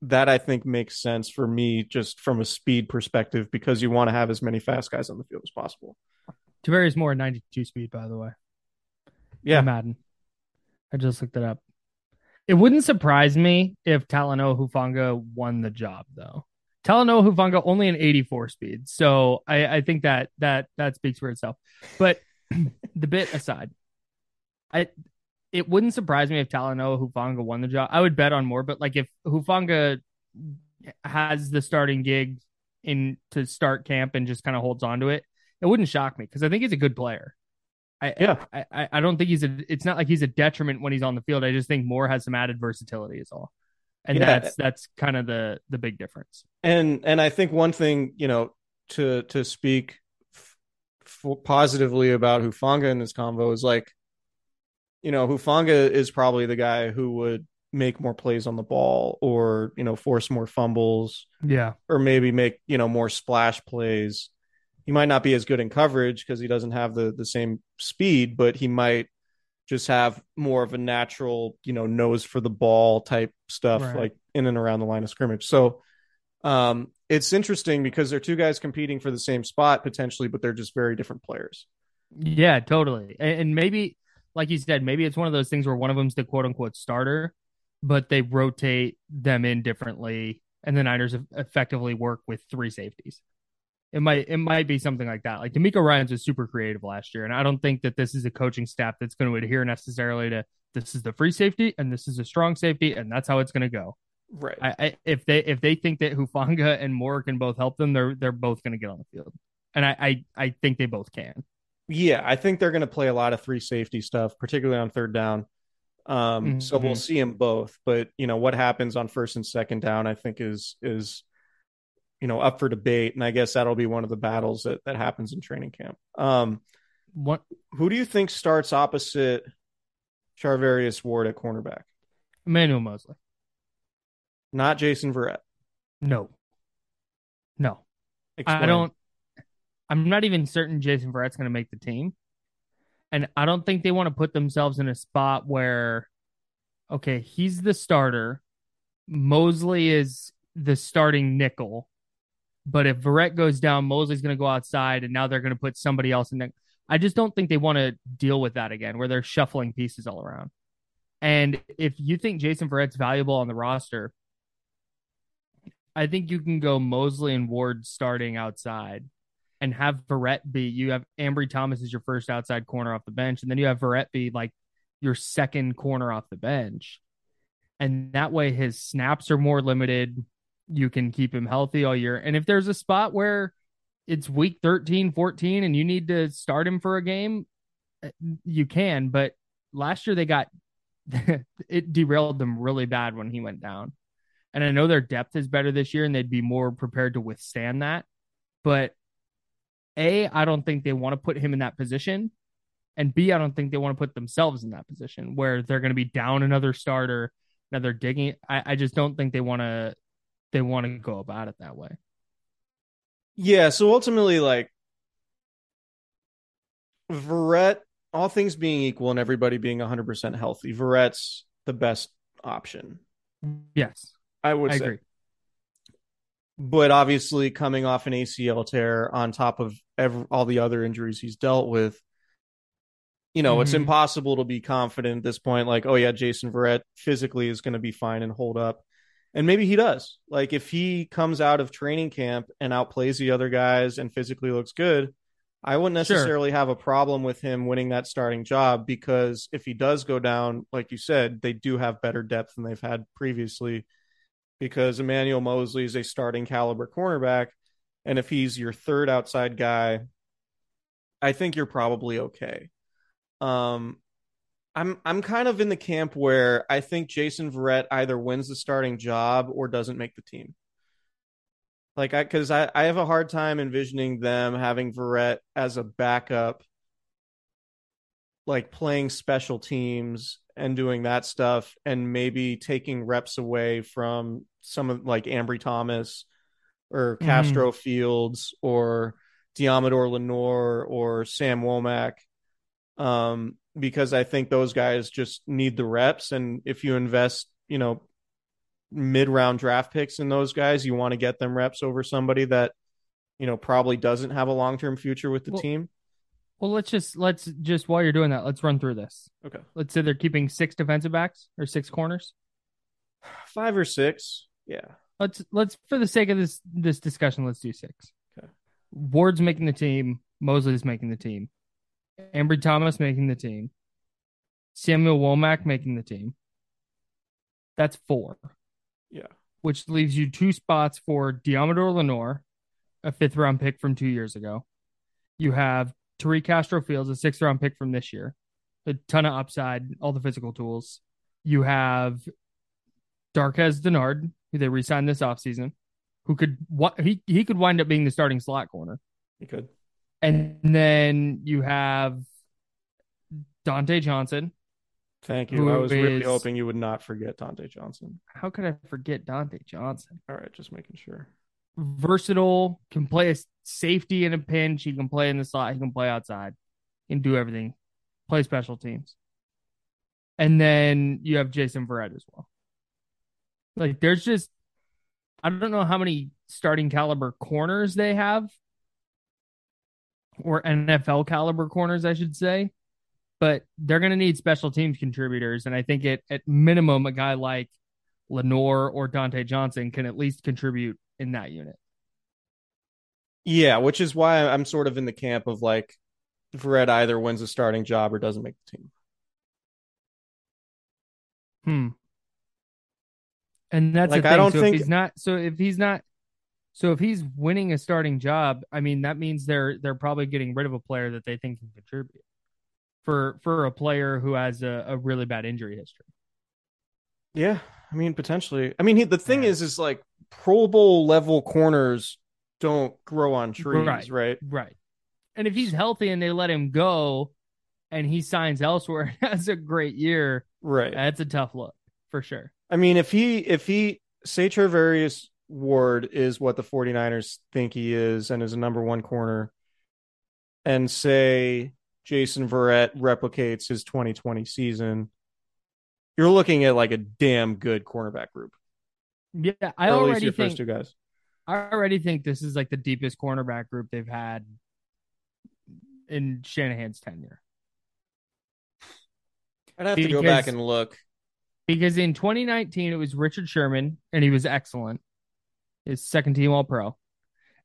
that I think makes sense for me just from a speed perspective because you want to have as many fast guys on the field as possible. Tarvarius Moore 92 speed by the way. Yeah. Madden. I just looked it up. It wouldn't surprise me if Talanoa Hufanga won the job though. Talanoa Hufanga only an 84 speed. So I, I think that that that speaks for itself. But the bit aside, I it wouldn't surprise me if Talanoa Hufanga won the job. I would bet on more, but like if Hufanga has the starting gig in to start camp and just kind of holds on to it, it wouldn't shock me because I think he's a good player. I, yeah, I, I don't think he's a. It's not like he's a detriment when he's on the field. I just think Moore has some added versatility. Is all and yeah. that's that's kind of the the big difference. And and I think one thing you know to to speak f- positively about Hufanga in this convo is like, you know, Hufanga is probably the guy who would make more plays on the ball or you know force more fumbles, yeah, or maybe make you know more splash plays. He might not be as good in coverage because he doesn't have the the same speed, but he might just have more of a natural, you know, nose for the ball type stuff, right. like in and around the line of scrimmage. So um, it's interesting because they're two guys competing for the same spot potentially, but they're just very different players. Yeah, totally. And maybe, like you said, maybe it's one of those things where one of them's the quote unquote starter, but they rotate them in differently, and the Niners effectively work with three safeties. It might it might be something like that. Like DeMeco Ryans was super creative last year, and I don't think that this is a coaching staff that's going to adhere necessarily to this is the free safety and this is a strong safety, and that's how it's going to go. Right. I, I, if they if they think that Hufanga and Moore can both help them, they're they're both going to get on the field, and I, I I think they both can. Yeah, I think they're going to play a lot of three safety stuff, particularly on third down. Um, mm-hmm. So we'll see them both, but you know what happens on first and second down, I think is is you know up for debate, and I guess that'll be one of the battles that that happens in training camp. Um, what? Who do you think starts opposite Charvarius Ward at cornerback? Emmanuel Moseley, not Jason Verrett. No, no, Explain. I don't. I'm not even certain Jason Verrett's going to make the team. And I don't think they want to put themselves in a spot where, okay, he's the starter. Moseley is the starting nickel. But if Verrett goes down, Moseley's going to go outside, and now they're going to put somebody else in there. I just don't think they want to deal with that again, where they're shuffling pieces all around. And if you think Jason Verrett's valuable on the roster, I think you can go Moseley and Ward starting outside and have Verrett be you have Ambry Thomas as your first outside corner off the bench, and then you have Verrett be like your second corner off the bench. And that way his snaps are more limited. You can keep him healthy all year. And if there's a spot where it's week 13, 14, and you need to start him for a game, eh, you can. But last year they got it derailed them really bad when he went down. And I know their depth is better this year and they'd be more prepared to withstand that. But a, I don't think they want to put him in that position. And B, I don't think they want to put themselves in that position where they're going to be down another starter. Now they're digging. I, I just don't think they want to. They want to go about it that way. Yeah. So ultimately, like Verrett, all things being equal and everybody being 100% healthy, Verrett's the best option. Yes. I would I say. Agree but obviously coming off an ACL tear on top of every, all the other injuries he's dealt with, you know, mm-hmm. it's impossible to be confident at this point. Like, oh yeah, Jason Verrett physically is going to be fine and hold up, and maybe he does. Like, if he comes out of training camp and outplays the other guys and physically looks good, I wouldn't necessarily sure. have a problem with him winning that starting job because if he does go down, like you said, they do have better depth than they've had previously because Emmanuel Moseley is a starting caliber cornerback. And if he's your third outside guy, I think you're probably okay. Um, I'm I'm kind of in the camp where I think Jason Verrett either wins the starting job or doesn't make the team. Like I because I, I have a hard time envisioning them having Verrett as a backup, like playing special teams and doing that stuff and maybe taking reps away from some of like Ambry Thomas or mm-hmm. Castro mm-hmm. Fields or Deommodore Lenoir or Sam Womack. Um, because I think those guys just need the reps. And if you invest, you know, mid round draft picks in those guys, you want to get them reps over somebody that, you know, probably doesn't have a long term future with the well, team. Well, let's just let's just while you're doing that, let's run through this. Okay. Let's say they're keeping six defensive backs or six corners. Five or six. Yeah. Let's let's for the sake of this this discussion, let's do six. Okay. Ward's making the team. Moseley's making the team. Ambry Thomas making the team. Samuel Womack making the team. That's four. Yeah. Which leaves you two spots for Deommodore Lenoir, a fifth round pick from two years ago. You have Tariq Castro Fields, a sixth round pick from this year, a ton of upside, all the physical tools. You have Darqueze Dennard, who they re-signed this offseason, who could what he he could wind up being the starting slot corner. He could. And then you have Dontae Johnson. Thank you. I was is, really hoping you would not forget Dontae Johnson. How could I forget Dontae Johnson? All right, just making sure versatile, can play a safety in a pinch. He can play in the slot. He can play outside. He can do everything. Play special teams. And then you have Jason Verrett as well. Like there's just I don't know how many starting caliber corners they have. Or NFL caliber corners, I should say. But they're gonna need special teams contributors. And I think it at minimum a guy like Lenoir or Dontae Johnson can at least contribute in that unit. Yeah, which is why I'm sort of in the camp of like Verrett either wins a starting job or doesn't make the team. Hmm. And that's Like, the I don't so think- if he's not so if he's not so if he's winning a starting job, I mean that means they're they're probably getting rid of a player that they think can contribute for for a player who has a, a really bad injury history. Yeah, I mean potentially. I mean, he, the thing Yeah. is, is like Pro Bowl level corners don't grow on trees, Right. right? Right. And if he's healthy and they let him go and he signs elsewhere, has a great year, Right. that's a tough look for sure. I mean, if he if he say Travarius Ward is what the 49ers think he is and is a number one corner, and say Jason Verrett replicates his 2020 season, you're looking at like a damn good cornerback group. Yeah, I or at least already your think first two guys. I already think this is like the deepest cornerback group they've had in Shanahan's tenure. I'd have to go back and look. Because in 2019 it was Richard Sherman and he was excellent. His second team all pro.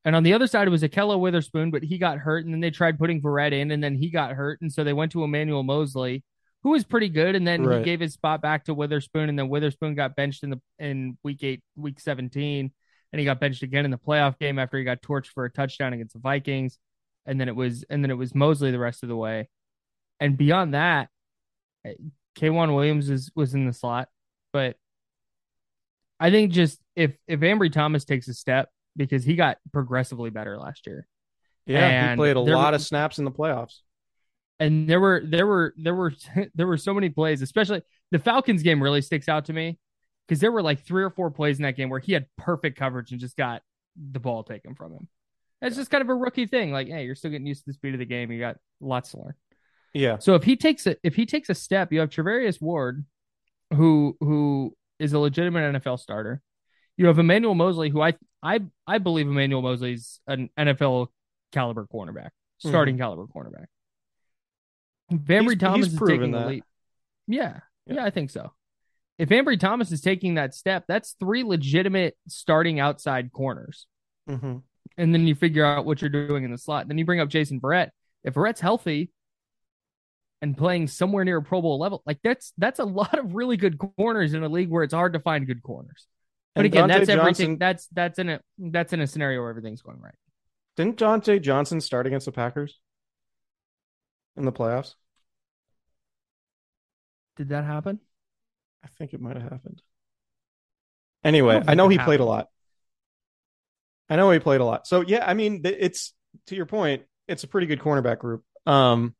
And on the other side it was Ahkello Witherspoon, but he got hurt and then they tried putting Verrett in and then he got hurt and so they went to Emmanuel Moseley, who was pretty good and then Right. he gave his spot back to Witherspoon and then Witherspoon got benched in the in week 8, week 17 and he got benched again in the playoff game after he got torched for a touchdown against the Vikings and then it was and then it was Moseley the rest of the way. And beyond that, eh, K'Waun Williams is was in the slot, but I think just if if Ambry Thomas takes a step because he got progressively better last year. Yeah, he played a lot were- of snaps in the playoffs. And there were there were there were there were so many plays, especially the Falcons game really sticks out to me because there were like three or four plays in that game where he had perfect coverage and just got the ball taken from him. It's just kind of a rookie thing. Like, hey, you're still getting used to the speed of the game. You got lots to learn. Yeah. So if he takes a if he takes a step, you have Travarius Ward, who who is a legitimate NFL starter. You have Emmanuel Moseley, who I I I believe Emmanuel Moseley's an NFL caliber cornerback, starting caliber cornerback. If Ambry Mm-hmm. Thomas he's is taking the leap. Yeah, Yeah. yeah, I think so. If Ambry Thomas is taking that step, that's three legitimate starting outside corners hmm and then you figure out what you're doing in the slot. Then you bring up Jason Verrett. If Verrett's healthy and playing somewhere near a Pro Bowl level, like that's that's a lot of really good corners in a league where it's hard to find good corners. But And again, Dontae that's everything. Johnson- That's that's in a that's in a scenario where everything's going right. Didn't Dontae Johnson start against the Packers in the playoffs? Did that happen? I think it might have happened. Anyway, don't I, know he it played a lot. I know he played a lot. So yeah, I mean, it's to your point, it's a pretty good cornerback group. Um,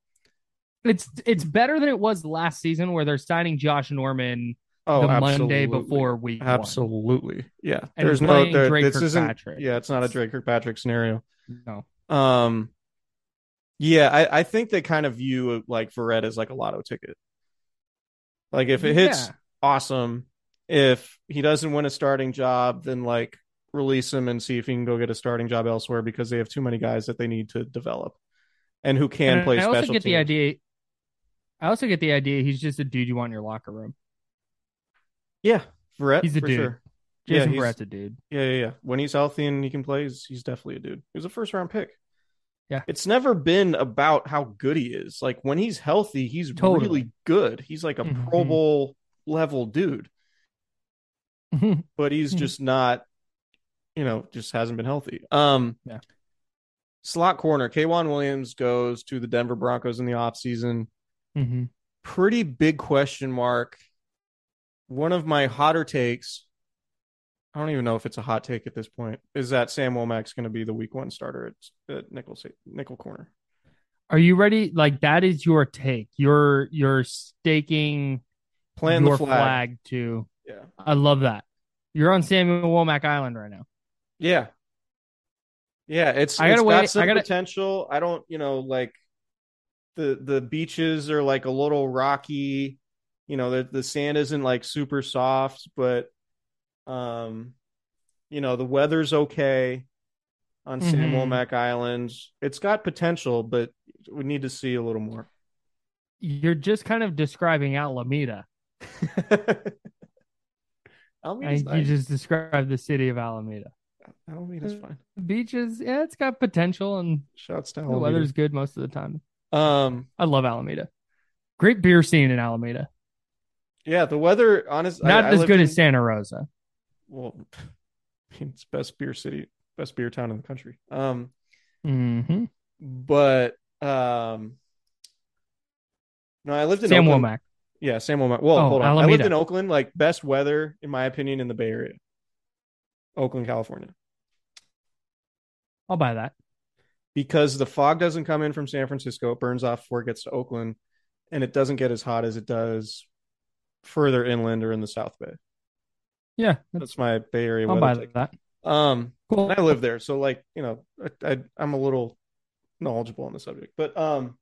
It's it's better than it was last season where they're signing Josh Norman oh, the Monday before week one. Absolutely, yeah. And There's no, there, Dre this isn't. Kirkpatrick. Yeah, it's not a Dre Kirkpatrick scenario. No. Um, yeah, I, I think they kind of view like Verrett as like a lotto ticket. Like if it hits, Yeah. awesome. If he doesn't win a starting job, then like release him and see if he can go get a starting job elsewhere because they have too many guys that they need to develop and who can And play I special also get the idea. I also get the idea he's just a dude you want in your locker room. Yeah, Verrett, He's a for dude. sure. Yeah, Jason he's- Verrett's a dude. Yeah, yeah, yeah. When he's healthy and he can play, he's, he's definitely a dude. He was a first round pick. Yeah. It's never been about how good he is. Like when he's healthy, he's Totally. really good. He's like a Pro Mhm. Bowl level dude, but he's just not, you know, just hasn't been healthy. Um, Yeah. Slot corner, K'Waun Williams goes to the Denver Broncos in the offseason. Hmm Pretty big question mark. One of my hotter takes, I don't even know if it's a hot take at this point, is that Sam Womack's going to be the week one starter at, at nickel, nickel corner. Are you ready? Like that is your take. You're you're staking Plant your the flag. to. Yeah. I love that. You're on Samuel Womack Island right now. Yeah. Yeah, it's I gotta it's wait- got some I gotta- potential. I don't, you know, like the the beaches are like a little rocky. You know, the the sand isn't like super soft, but um you know, the weather's okay on Sam Mhm. Womack Island. It's got potential, but we need to see a little more. You're just kind of describing Alameda. Alameda's And you just described the city of Alameda. Alameda's fine. The beach is yeah, it's got potential and Shouts to the weather's good most of the time. Um, I love Alameda. Great beer scene in Alameda. yeah, the weather. Honest, Not I, I as good in- as Santa Rosa. Well, it's best beer city, best beer town in the country. Um, hmm but um, no, I lived in Sam Oakland. Womack. Yeah, Sam Womack. Well, Oh, hold on. I Alameda. lived in Oakland, like best weather in my opinion in the Bay Area. Oakland, California. I'll buy that. Because the fog doesn't come in from San Francisco, it burns off before it gets to Oakland, and it doesn't get as hot as it does further inland or in the South Bay. Yeah, that's, That's my Bay Area I'll buy take. that. Um, Cool. I live there, so like you know, I, I I'm a little knowledgeable on the subject, but um,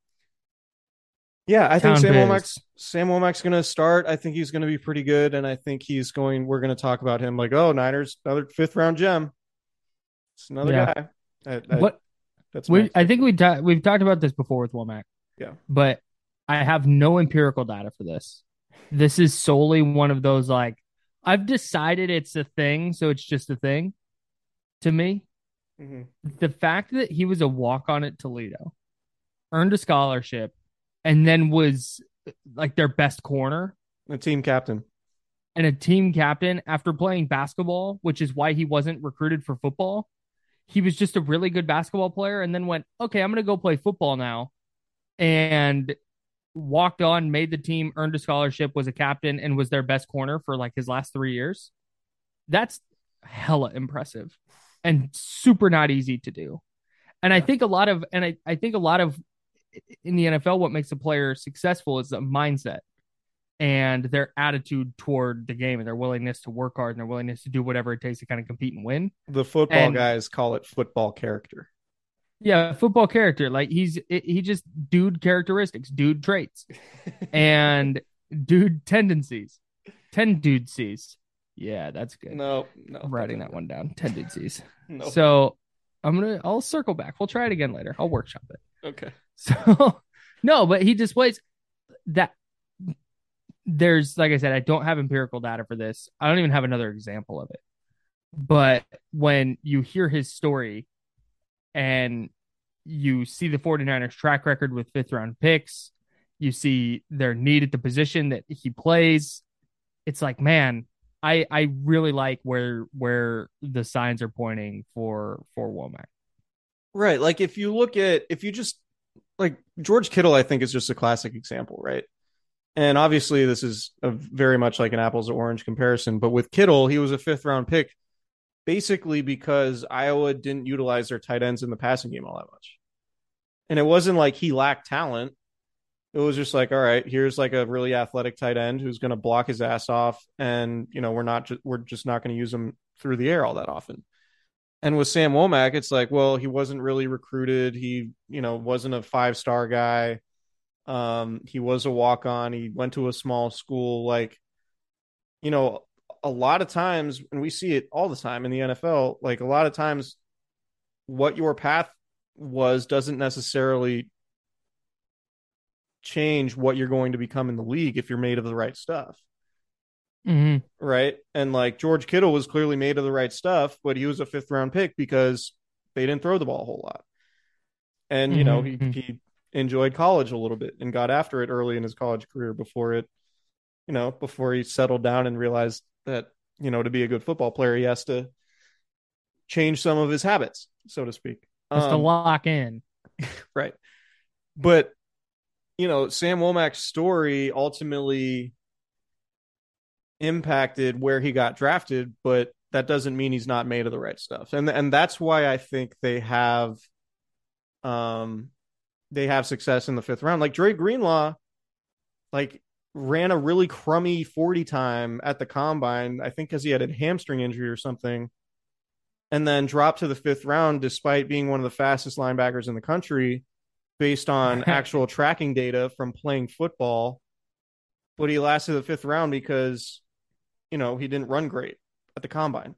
yeah, I think Sam biz. Womack's Sam Womack's going to start. I think he's going to be pretty good, and I think he's going. We're going to talk about him like, oh, Niners another fifth round gem. It's another Yeah. guy. I, I, What That's we I think we ta- we've talked about this before with Womack. Yeah. But I have no empirical data for this. This is solely one of those like I've decided it's a thing, so it's just a thing to me. Mhm. The fact that he was a walk on at Toledo, earned a scholarship, and then was like their best corner a team captain. and a team captain after playing basketball, which is why he wasn't recruited for football. He was just a really good basketball player and then went, okay, I'm going to go play football now. And walked on, made the team, earned a scholarship, was a captain, and was their best corner for like his last three years. That's hella impressive and super not easy to do. And I think a lot of, and I, I think a lot of in the NFL, what makes a player successful is a mindset and their attitude toward the game and their willingness to work hard and their willingness to do whatever it takes to kind of compete and win. The football And- guys call it football character. Yeah, football character. Like he's he just dude characteristics, dude traits, and dude tendencies. Ten dude sees. Yeah, that's good. No, no, I'm writing that one down. Ten dude sees. No. So I'm gonna I'll circle back. We'll try it again later. I'll workshop it. okay. So no, but he displays that there's like I said, I don't have empirical data for this. I don't even have another example of it. But when you hear his story and you see the 49ers track record with fifth round picks, you see their need at the position that he plays, it's like, man, I I really like where where the signs are pointing for for Womack. Right. Like if you look at if you just like George Kittle, I think is just a classic example, right? And obviously this is very much like an apples to orange comparison, but with Kittle, he was a fifth round pick basically because Iowa didn't utilize their tight ends in the passing game all that much. And it wasn't like he lacked talent. It was just like, all right, here's like a really athletic tight end who's going to block his ass off, and you know we're not ju- we're just not going to use him through the air all that often. And with Sam Womack, it's like, well, he wasn't really recruited. He, you know, wasn't a five star guy. Um, he was a walk on. He went to a small school. Like, you know, a lot of times, and we see it all the time in the NFL, like a lot of times, what your path was doesn't necessarily change what you're going to become in the league if you're made of the right stuff Mm-hmm. right? And like George Kittle was clearly made of the right stuff, but he was a fifth round pick because they didn't throw the ball a whole lot. And you know, he Mhm. he enjoyed college a little bit and got after it early in his college career before it, you know, before he settled down and realized that, you know, to be a good football player, he has to change some of his habits, so to speak. Just to Um, lock in. right. But you know, Sam Womack's story ultimately impacted where he got drafted, but that doesn't mean he's not made of the right stuff. And and that's why I think they have um they have success in the fifth round. Like Dre Greenlaw, like ran a really crummy 40 time at the combine, I think because he had a hamstring injury or something, and then dropped to the fifth round despite being one of the fastest linebackers in the country based on actual tracking data from playing football. But he lasted the fifth round because, you know, he didn't run great at the combine.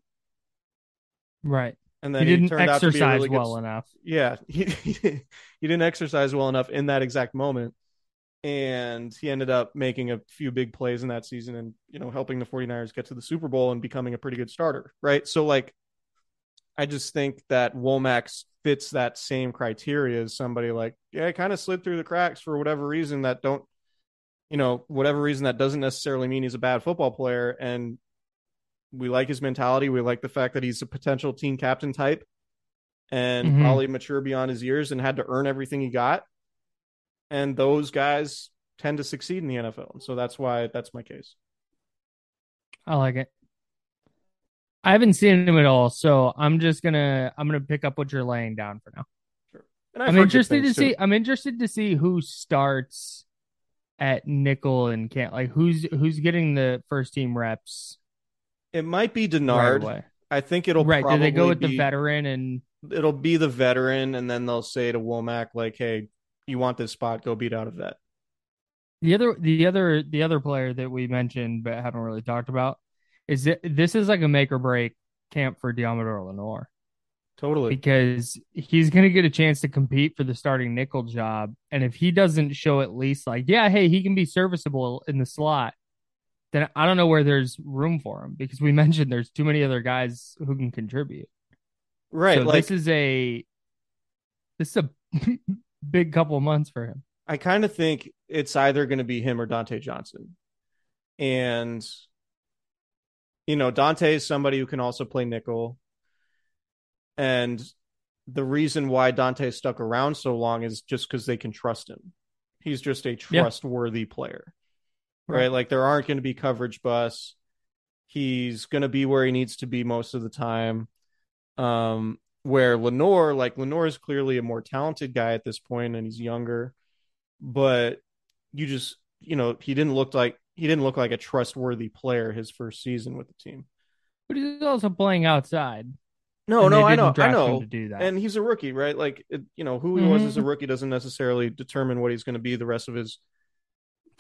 Right. And then He didn't turned out to be a exercise really good- well enough. yeah, he, he didn't exercise well enough in that exact moment. And he ended up making a few big plays in that season and, you know, helping the 49ers get to the Super Bowl and becoming a pretty good starter. Right. So, like, I just think that Womack fits that same criteria as somebody like, yeah, it kind of slid through the cracks for whatever reason that don't, you know, whatever reason that doesn't necessarily mean he's a bad football player. And we like his mentality. We like the fact that he's a potential team captain type and Mhm. probably mature beyond his years and had to earn everything he got. And those guys tend to succeed in the NFL. So that's why that's my case. I like it. I haven't seen him at all, so I'm just gonna I'm gonna pick up what you're laying down for now. And I've I'm interested to things, too. see. I'm interested to see who starts at nickel and can't like who's who's getting the first team reps It might be right Denard. away. I think it'll right? Do probably they go with be, the veteran and It'll be the veteran, and then they'll say to Womack, like, "Hey, you want this spot? Go beat out a vet." the other the other the other player that we mentioned but haven't really talked about is that this is like a make or break camp for Deommodore Lenoir. Totally. because he's going to get a chance to compete for the starting nickel job. And if he doesn't show at least like, yeah, hey, he can be serviceable in the slot, then I don't know where there's room for him because we mentioned there's too many other guys who can contribute. Right. So like this is a this is a big couple of months for him. I kind of think it's either going to be him or Dontae Johnson. And you know, Dontae is somebody who can also play nickel. And the reason why Dontae stuck around so long is just because they can trust him. He's just a Yeah. trustworthy player. Right? Right. Like there aren't going to be coverage busts. He's going to be where he needs to be most of the time. Um where Lenoir, like Lenoir is clearly a more talented guy at this point and he's younger, but you just, you know, he didn't look like he didn't look like a trustworthy player his first season with the team. But he's also playing outside. No, no, I know, I know. to do that. And he's a rookie, right? Like, it, you know, who he was Mhm. as a rookie doesn't necessarily determine what he's going to be the rest of his.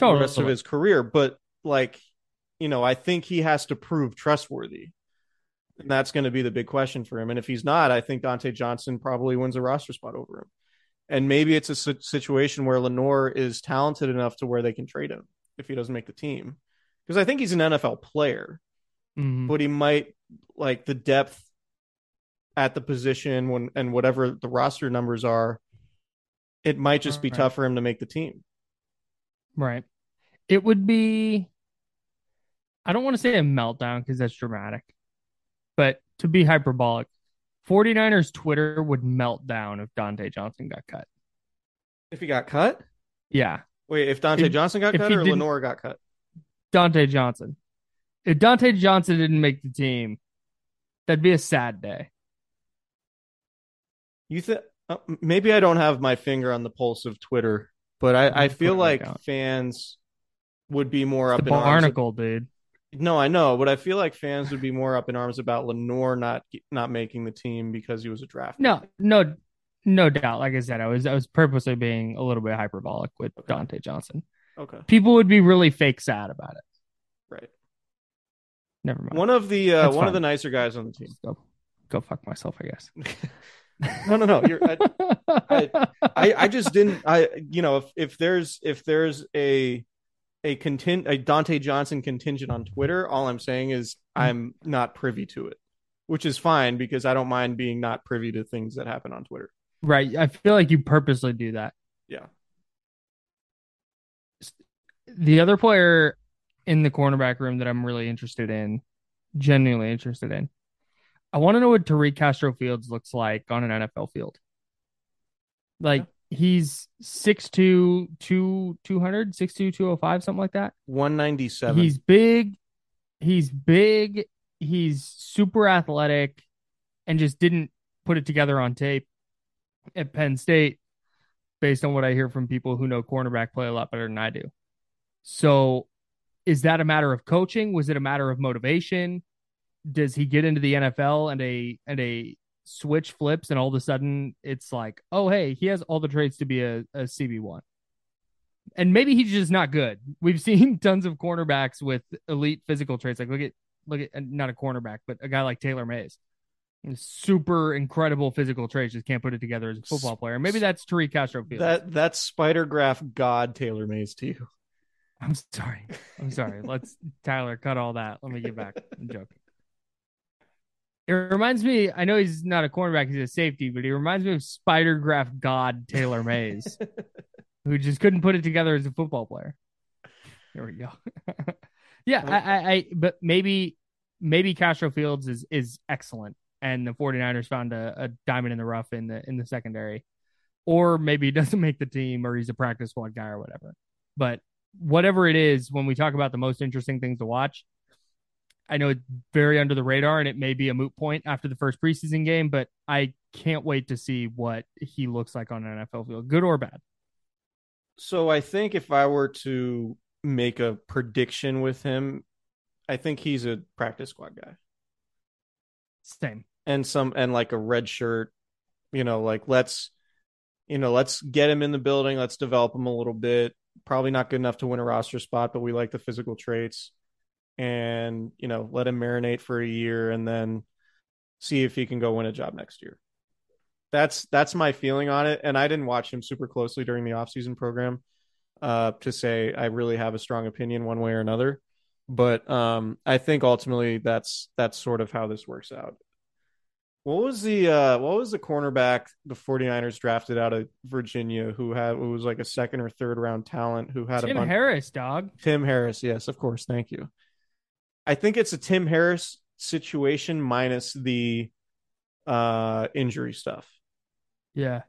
The rest of his career. But like, you know, I think he has to prove trustworthy, and that's going to be the big question for him. And if he's not, I think Dontae Johnson probably wins a roster spot over him. And maybe it's a situation where Lenoir is talented enough to where they can trade him if he doesn't make the team, because I think he's an NFL player Mhm. but he might like the depth at the position when and whatever the roster numbers are it might just be Right. tough for him to make the team Right. It would be, I don't want to say a meltdown because that's dramatic, but to be hyperbolic, 49ers Twitter would melt down if Dontae Johnson got cut. if he got cut Yeah. wait if dontae If- johnson got cut or lenoir got cut Dontae Johnson. If Dontae Johnson didn't make the team, that'd be a sad day. you think uh, maybe i don't have my finger on the pulse of twitter but i, I feel like account. fans would be more The up in arms barnacle, dude. no i know but i feel like fans would be more up in arms about lenoir not not making the team because he was a draft No, no, no doubt. Like I said, I was I was purposely being a little bit hyperbolic with Okay. Dontae Johnson. okay People would be really fake sad about it. right Never mind. one of the uh, one of the nicer guys on the team go, go fuck myself, I guess. no no no you're I, I, I just didn't I you know if if there's if there's a a content a Dontae Johnson contingent on Twitter, all I'm saying is hmm. I'm not privy to it, which is fine because I don't mind being not privy to things that happen on Twitter. right. I feel like you purposely do that. Yeah. The other player in the cornerback room that I'm really interested in, genuinely interested in, I want to know what Tariq Castro Fields looks like on an NFL field. Like he's 6'2, 2, 200, 6'2, 205, something like that. 197. He's big. He's big. He's super athletic and just didn't put it together on tape at Penn State based on what I hear from people who know cornerback play a lot better than I do. So is that a matter of coaching? Was it a matter of motivation? Does he get into the NFL and a and a switch flips and all of a sudden it's like, oh hey, he has all the traits to be a, a CB1 and maybe he's just not good. We've seen tons of cornerbacks with elite physical traits. Like look at look at not a cornerback, but a guy like Taylor Mays. Super incredible physical traits, just can't put it together as a football player. Maybe that's Tariq Castro Fields. that that's spider graph god Taylor Mays to you. I'm sorry. I'm sorry. Let's Tyler cut all that. Let me get back. I'm joking. It reminds me. I know he's not a cornerback; he's a safety, but he reminds me of Spider Graph God Taylor Mays, who just couldn't put it together as a football player. There we go. yeah, I, I, I, but maybe, maybe Castro Fields is is excellent, and the 49ers found a, a diamond in the rough in the in the secondary, or maybe he doesn't make the team, or he's a practice squad guy, or whatever. But whatever it is, when we talk about the most interesting things to watch, I know it's very under the radar and it may be a moot point after the first preseason game, but I can't wait to see what he looks like on an NFL field, good or bad. So I think if I were to make a prediction with him, I think he's a practice squad guy. Same. And some and like a red shirt, you know, like let's you know, let's get him in the building, let's develop him a little bit. Probably not good enough to win a roster spot, but we like the physical traits and you know let him marinate for a year and then see if he can go win a job next year. That's that's my feeling on it. And i didn't watch him super closely during the offseason program uh, to say i really have a strong opinion one way or another. But um, i think ultimately that's that's sort of how this works out. What was the uh, what was the cornerback the 49ers drafted out of Virginia who had who was like a second or third round talent who had Tim a bunch Harris, dog. Tim Harris, yes, of course, thank you. I think it's a Tim Harris situation minus the uh injury stuff. Yeah.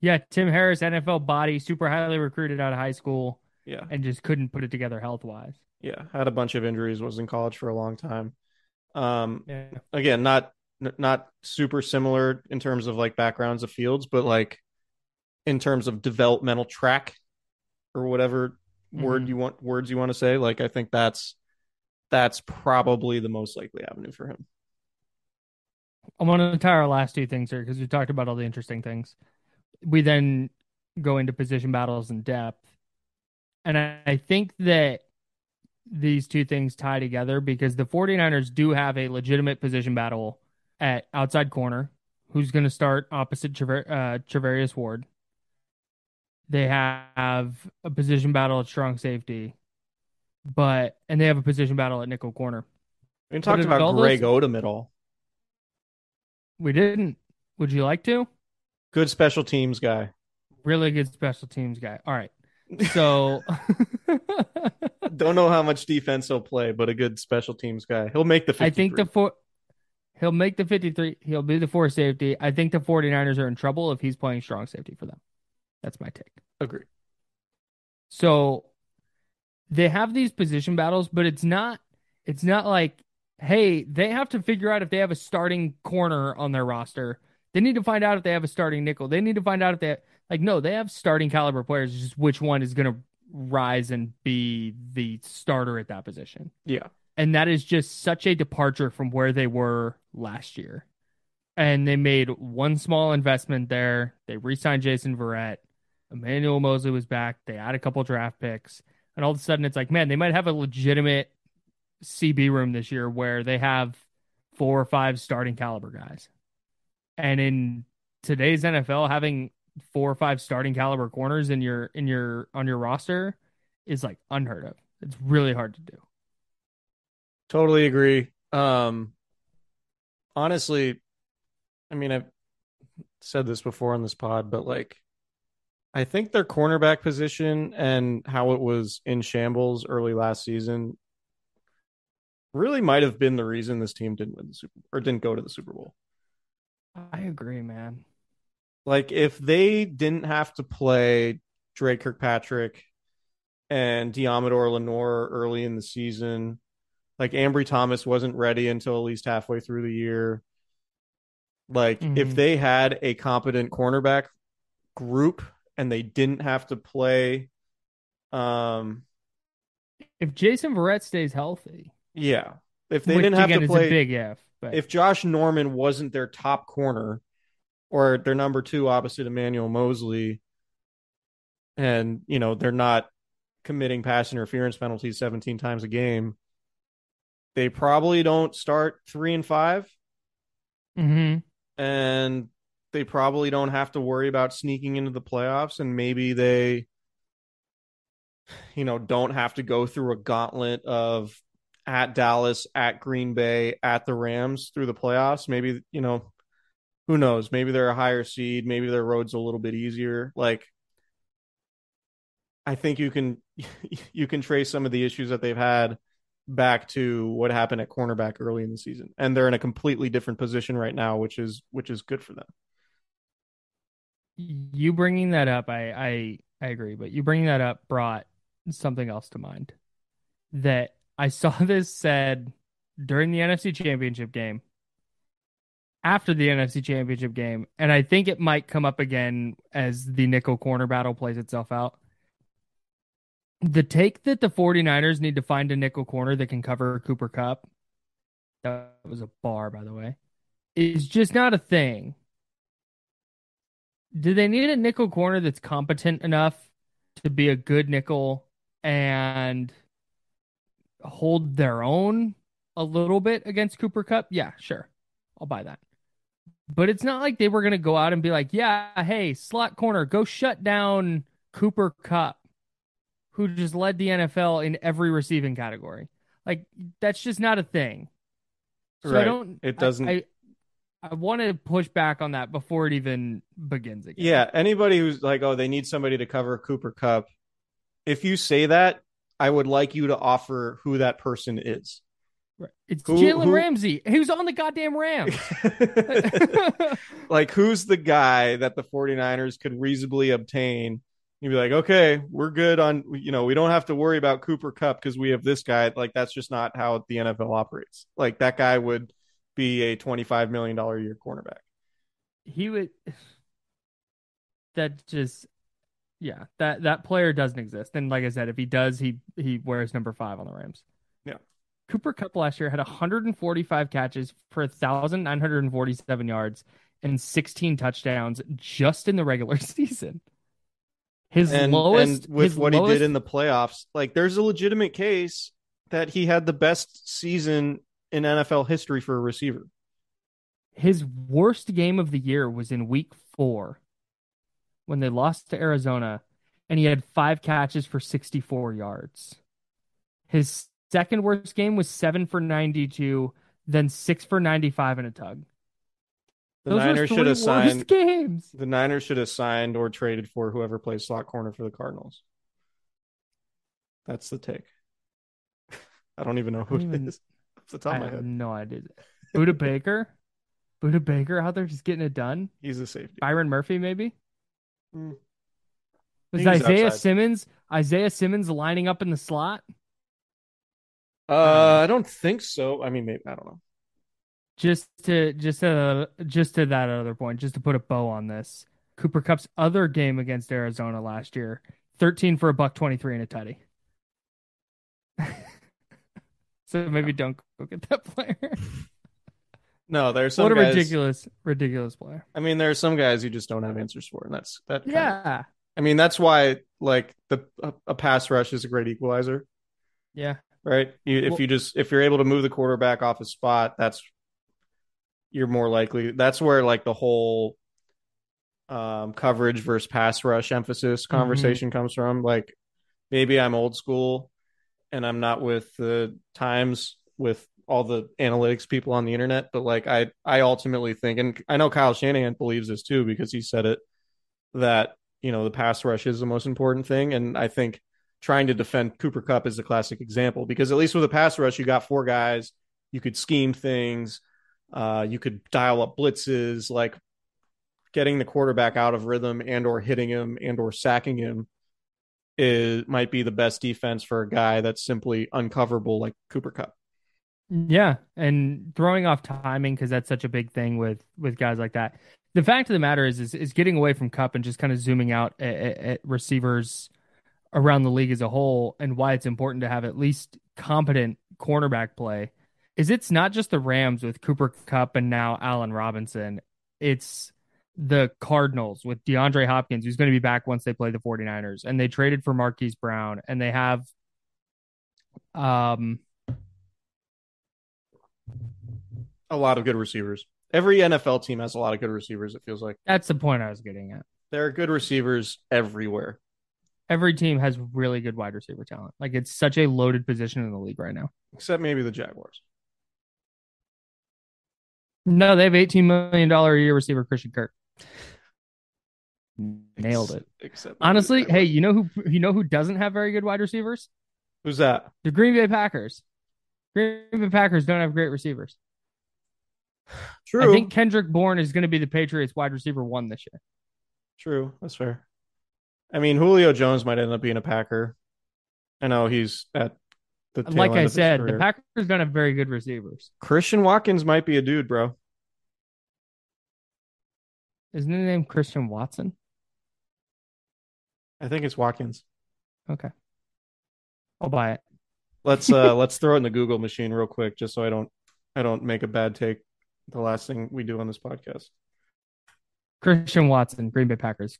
Yeah, Tim Harris, NFL body, super highly recruited out of high school. Yeah. And just couldn't put it together health wise. Yeah, had a bunch of injuries, was in college for a long time. Um Yeah. again, not not super similar in terms of like backgrounds of fields, but like in terms of developmental track or whatever word Mhm. you want words you want to say, like I think that's that's probably the most likely avenue for him. I want to tie our last two things here because we talked about all the interesting things. We then go into position battles and depth. And I, I think that these two things tie together because the 49ers do have a legitimate position battle at outside corner. Who's going to start opposite Traver- uh, Ward? They have a position battle at strong safety, but and they have a position battle at nickel corner. We talked about Greg Odum at all. We didn't. Would you like to? Good special teams guy. Really good special teams guy. All right. So Don't know how much defense he'll play, but a good special teams guy. He'll make the 53. I think the four he'll make the 53 he'll be the four safety. I think the 49ers are in trouble if he's playing strong safety for them. That's my take. agree. So they have these position battles, but it's not it's not like hey, they have to figure out if they have a starting corner on their roster. They need to find out if they have a starting nickel. They need to find out if they like no, they have starting caliber players, just which one is going to rise and be the starter at that position. Yeah. And that is just such a departure from where they were last year. And they made one small investment there. They re-signed Jason Verrett. Emmanuel Moseley was back. They had a couple draft picks. And all of a sudden it's like, man, they might have a legitimate CB room this year where they have four or five starting caliber guys. And in today's NFL, having four or five starting caliber corners in your in your on your roster is like unheard of. It's really hard to do. Totally agree. Um honestly, I mean I've said this before on this pod, but like I think their cornerback position and how it was in shambles early last season really might have been the reason this team didn't win the Super or didn't go to the Super Bowl. I agree, man. Like if they didn't have to play Dre Kirkpatrick and Deommodore Lenoir early in the season, like Ambry Thomas wasn't ready until at least halfway through the year. Like if Mhm. they had a competent cornerback group and they didn't have to play um If Jason Verrett stays healthy, yeah, if they didn't have to play big if, but if Josh Norman wasn't their top corner or their number two opposite Emmanuel Moseley, and you know they're not committing pass interference penalties 17 times a game, they probably don't start three and five, Mhm. and they probably don't have to worry about sneaking into the playoffs, and maybe they, you know, don't have to go through a gauntlet of at Dallas, at Green Bay, at the Rams through the playoffs. Maybe, you know, who knows? Maybe they're a higher seed. Maybe their road's a little bit easier. Like, I think you can you can trace some of the issues that they've had back to what happened at cornerback early in the season, and they're in a completely different position right now, which is which is good for them. You bringing that up, I I I agree, but you bringing that up brought something else to mind that I saw this said during the NFC Championship game, after the NFC Championship game, and I think it might come up again as the nickel corner battle plays itself out. The take that the 49ers need to find a nickel corner that can cover Cooper Kupp, that was a bar, by the way, is just not a thing. Do they need a nickel corner that's competent enough to be a good nickel and hold their own a little bit against Cooper Kupp? Yeah, sure. I'll buy that. But it's not like they were going to go out and be like, yeah, hey, slot corner, go shut down Cooper Kupp, who just led the NFL in every receiving category. Like, that's just not a thing. So right. I don't, it doesn't. I, I, want to push back on that before it even begins again. Yeah. Anybody who's like, oh, they need somebody to cover Cooper Kupp. If you say that, I would like you to offer who that person is. Right. It's Who- Jalen who- Ramsey, who's on the goddamn Rams. like who's the guy that the 49ers could reasonably obtain you'd be like okay we're good on you know we don't have to worry about cooper kupp because we have this guy like that's just not how the nfl operates like that guy would be a 25 million dollar a year cornerback he would. That just, yeah, that that player doesn't exist. And like I said, if he does, he he wears number five on the Rams. Yeah. Cooper Kupp last year had 145 catches for 1,947 yards and 16 touchdowns just in the regular season. His and, lowest and with his what he did in the playoffs like there's a legitimate case that he had the best season in nfl history for a receiver his worst game of the year was in week four when they lost to Arizona and he had five catches for 64 yards. His second worst game was seven for 92, then six for 95 in a tug. the Those niners should have signed games. the niners should have signed or traded for whoever plays slot corner for the cardinals that's the take i don't even know who don't it even- is off the top I of my have head no idea. Budda Baker? Budda Baker out there just getting it done? he's a safety Byron Murphy, maybe? Was Isaiah outside. Simmons Isaiah Simmons lining up in the slot? uh i don't think so i mean maybe i don't know just to just to just to that other point, just to put a bow on this, Cooper Kupp's other game against Arizona last year, thirteen for a buck twenty three and a tutty. So maybe don't go get that player. no there's some what a guys, ridiculous, ridiculous player. i mean there are some guys you just don't have answers for and that's that kind of- Yeah, i mean that's why like the a, a pass rush is a great equalizer yeah. right? You, if Well- you just if you're able to move the quarterback off a spot, that's you're more likely. That's where like the whole um, coverage versus pass rush emphasis conversation comes from. Like maybe I'm old school and I'm not with the times with all the analytics people on the internet, but like I I ultimately think, and I know Kyle Shanahan believes this too because he said it that you know the pass rush is the most important thing, and I think trying to defend Cooper Kupp is a classic example because at least with a pass rush, you got four guys, you could scheme things, uh, you could dial up blitzes, like getting the quarterback out of rhythm and or hitting him and or sacking him is might be the best defense for a guy that's simply uncoverable like Cooper Kupp. Yeah, and throwing off timing because that's such a big thing with with guys like that. The fact of the matter is, is, is getting away from Kupp and just kind of zooming out at, at, at receivers around the league as a whole, and why it's important to have at least competent cornerback play. Is it's not just the Rams with Cooper Kupp and now Allen Robinson. It's the Cardinals with DeAndre Hopkins, who's going to be back once they play the 49ers, and they traded for Marquise Brown, and they have um A lot of good receivers. Every NFL team has a lot of good receivers. It feels like That's the point I was getting at. there are good receivers everywhere. Every team has really good wide receiver talent. Like it's such a loaded position in the league right now. Except maybe the Jaguars. No, they have eighteen million dollar a year receiver Christian Kirk. Nailed it. Except Honestly, hey, you know who you know who doesn't have very good wide receivers? who's that? The Green Bay Packers. Green Bay Packers don't have great receivers. True. I think Kendrick Bourne is going to be the Patriots wide receiver one this year. True. That's fair. I mean, Julio Jones might end up being a Packer. I know he's at the like I said, the. Packers don't have very good receivers. Christian Watkins might be a dude, bro. Isn't his name Christian Watson? I think it's Watkins. Okay. I'll buy it. Let's uh let's throw it in the Google machine real quick, just so I don't I don't make a bad take. The last thing we do on this podcast. Christian Watson, Green Bay Packers.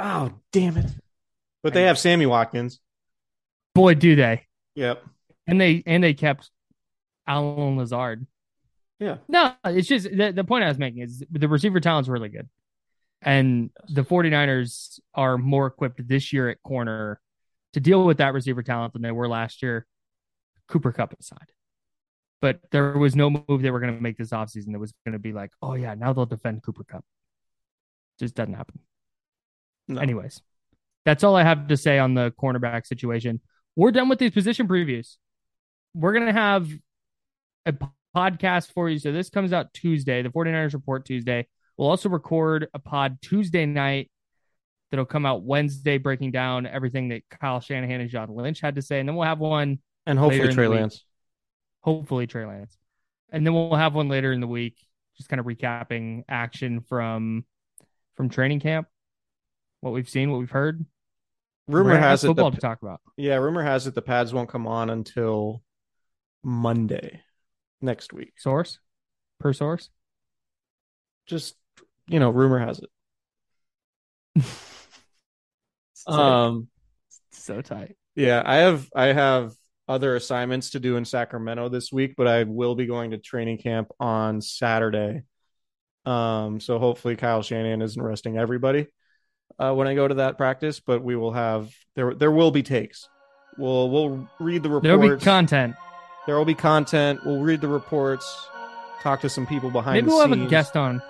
Oh damn it! But they have Sammy Watkins. Boy, do they. Yep. And they and they kept Allen Lazard. Yeah. No, it's just the, the point I was making is the receiver talent's really good. And the 49ers are more equipped this year at corner to deal with that receiver talent than they were last year, Cooper Kupp aside. But there was no move they were going to make this offseason that was going to be like, oh, yeah, now they'll defend Cooper Kupp. Just doesn't happen. No. Anyways, that's all I have to say on the cornerback situation. We're done with these position previews. We're going to have a podcast for you. So this comes out Tuesday, the 49ers report Tuesday. We'll also record a pod Tuesday night that'll come out Wednesday, breaking down everything that Kyle Shanahan and John Lynch had to say. And then we'll have one, And Later hopefully in Trey the week. Lance. hopefully Trey Lance. And then we'll have one later in the week, just kind of recapping action from from training camp, what we've seen, what we've heard. Rumor We're gonna have has it football the, to talk about. yeah, rumor has it the pads won't come on until Monday next week. Source per source. Just you know, rumor has it. Um so tight. Yeah, I have I have other assignments to do in Sacramento this week, but I will be going to training camp on Saturday. Um, so hopefully Kyle Shanahan isn't resting everybody uh, when I go to that practice, but we will have there there will be takes. We'll we'll read the reports. There'll be content. there will be content. We'll read the reports, talk to some people behind Maybe the we'll scenes. have a guest on.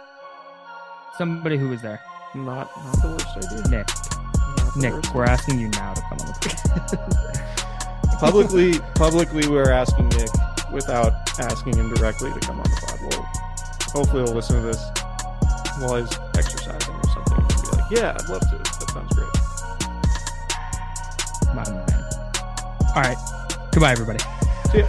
Somebody who was there. Not not the worst idea. Nick. Not Nick, worst. we're asking you now to come on the podcast. publicly publicly we're asking Nick without asking him directly to come on the pod. We'll, hopefully he'll listen to this while he's exercising or something and be like, Yeah, I'd love to. That sounds great. My man. All right. Goodbye, everybody. See ya.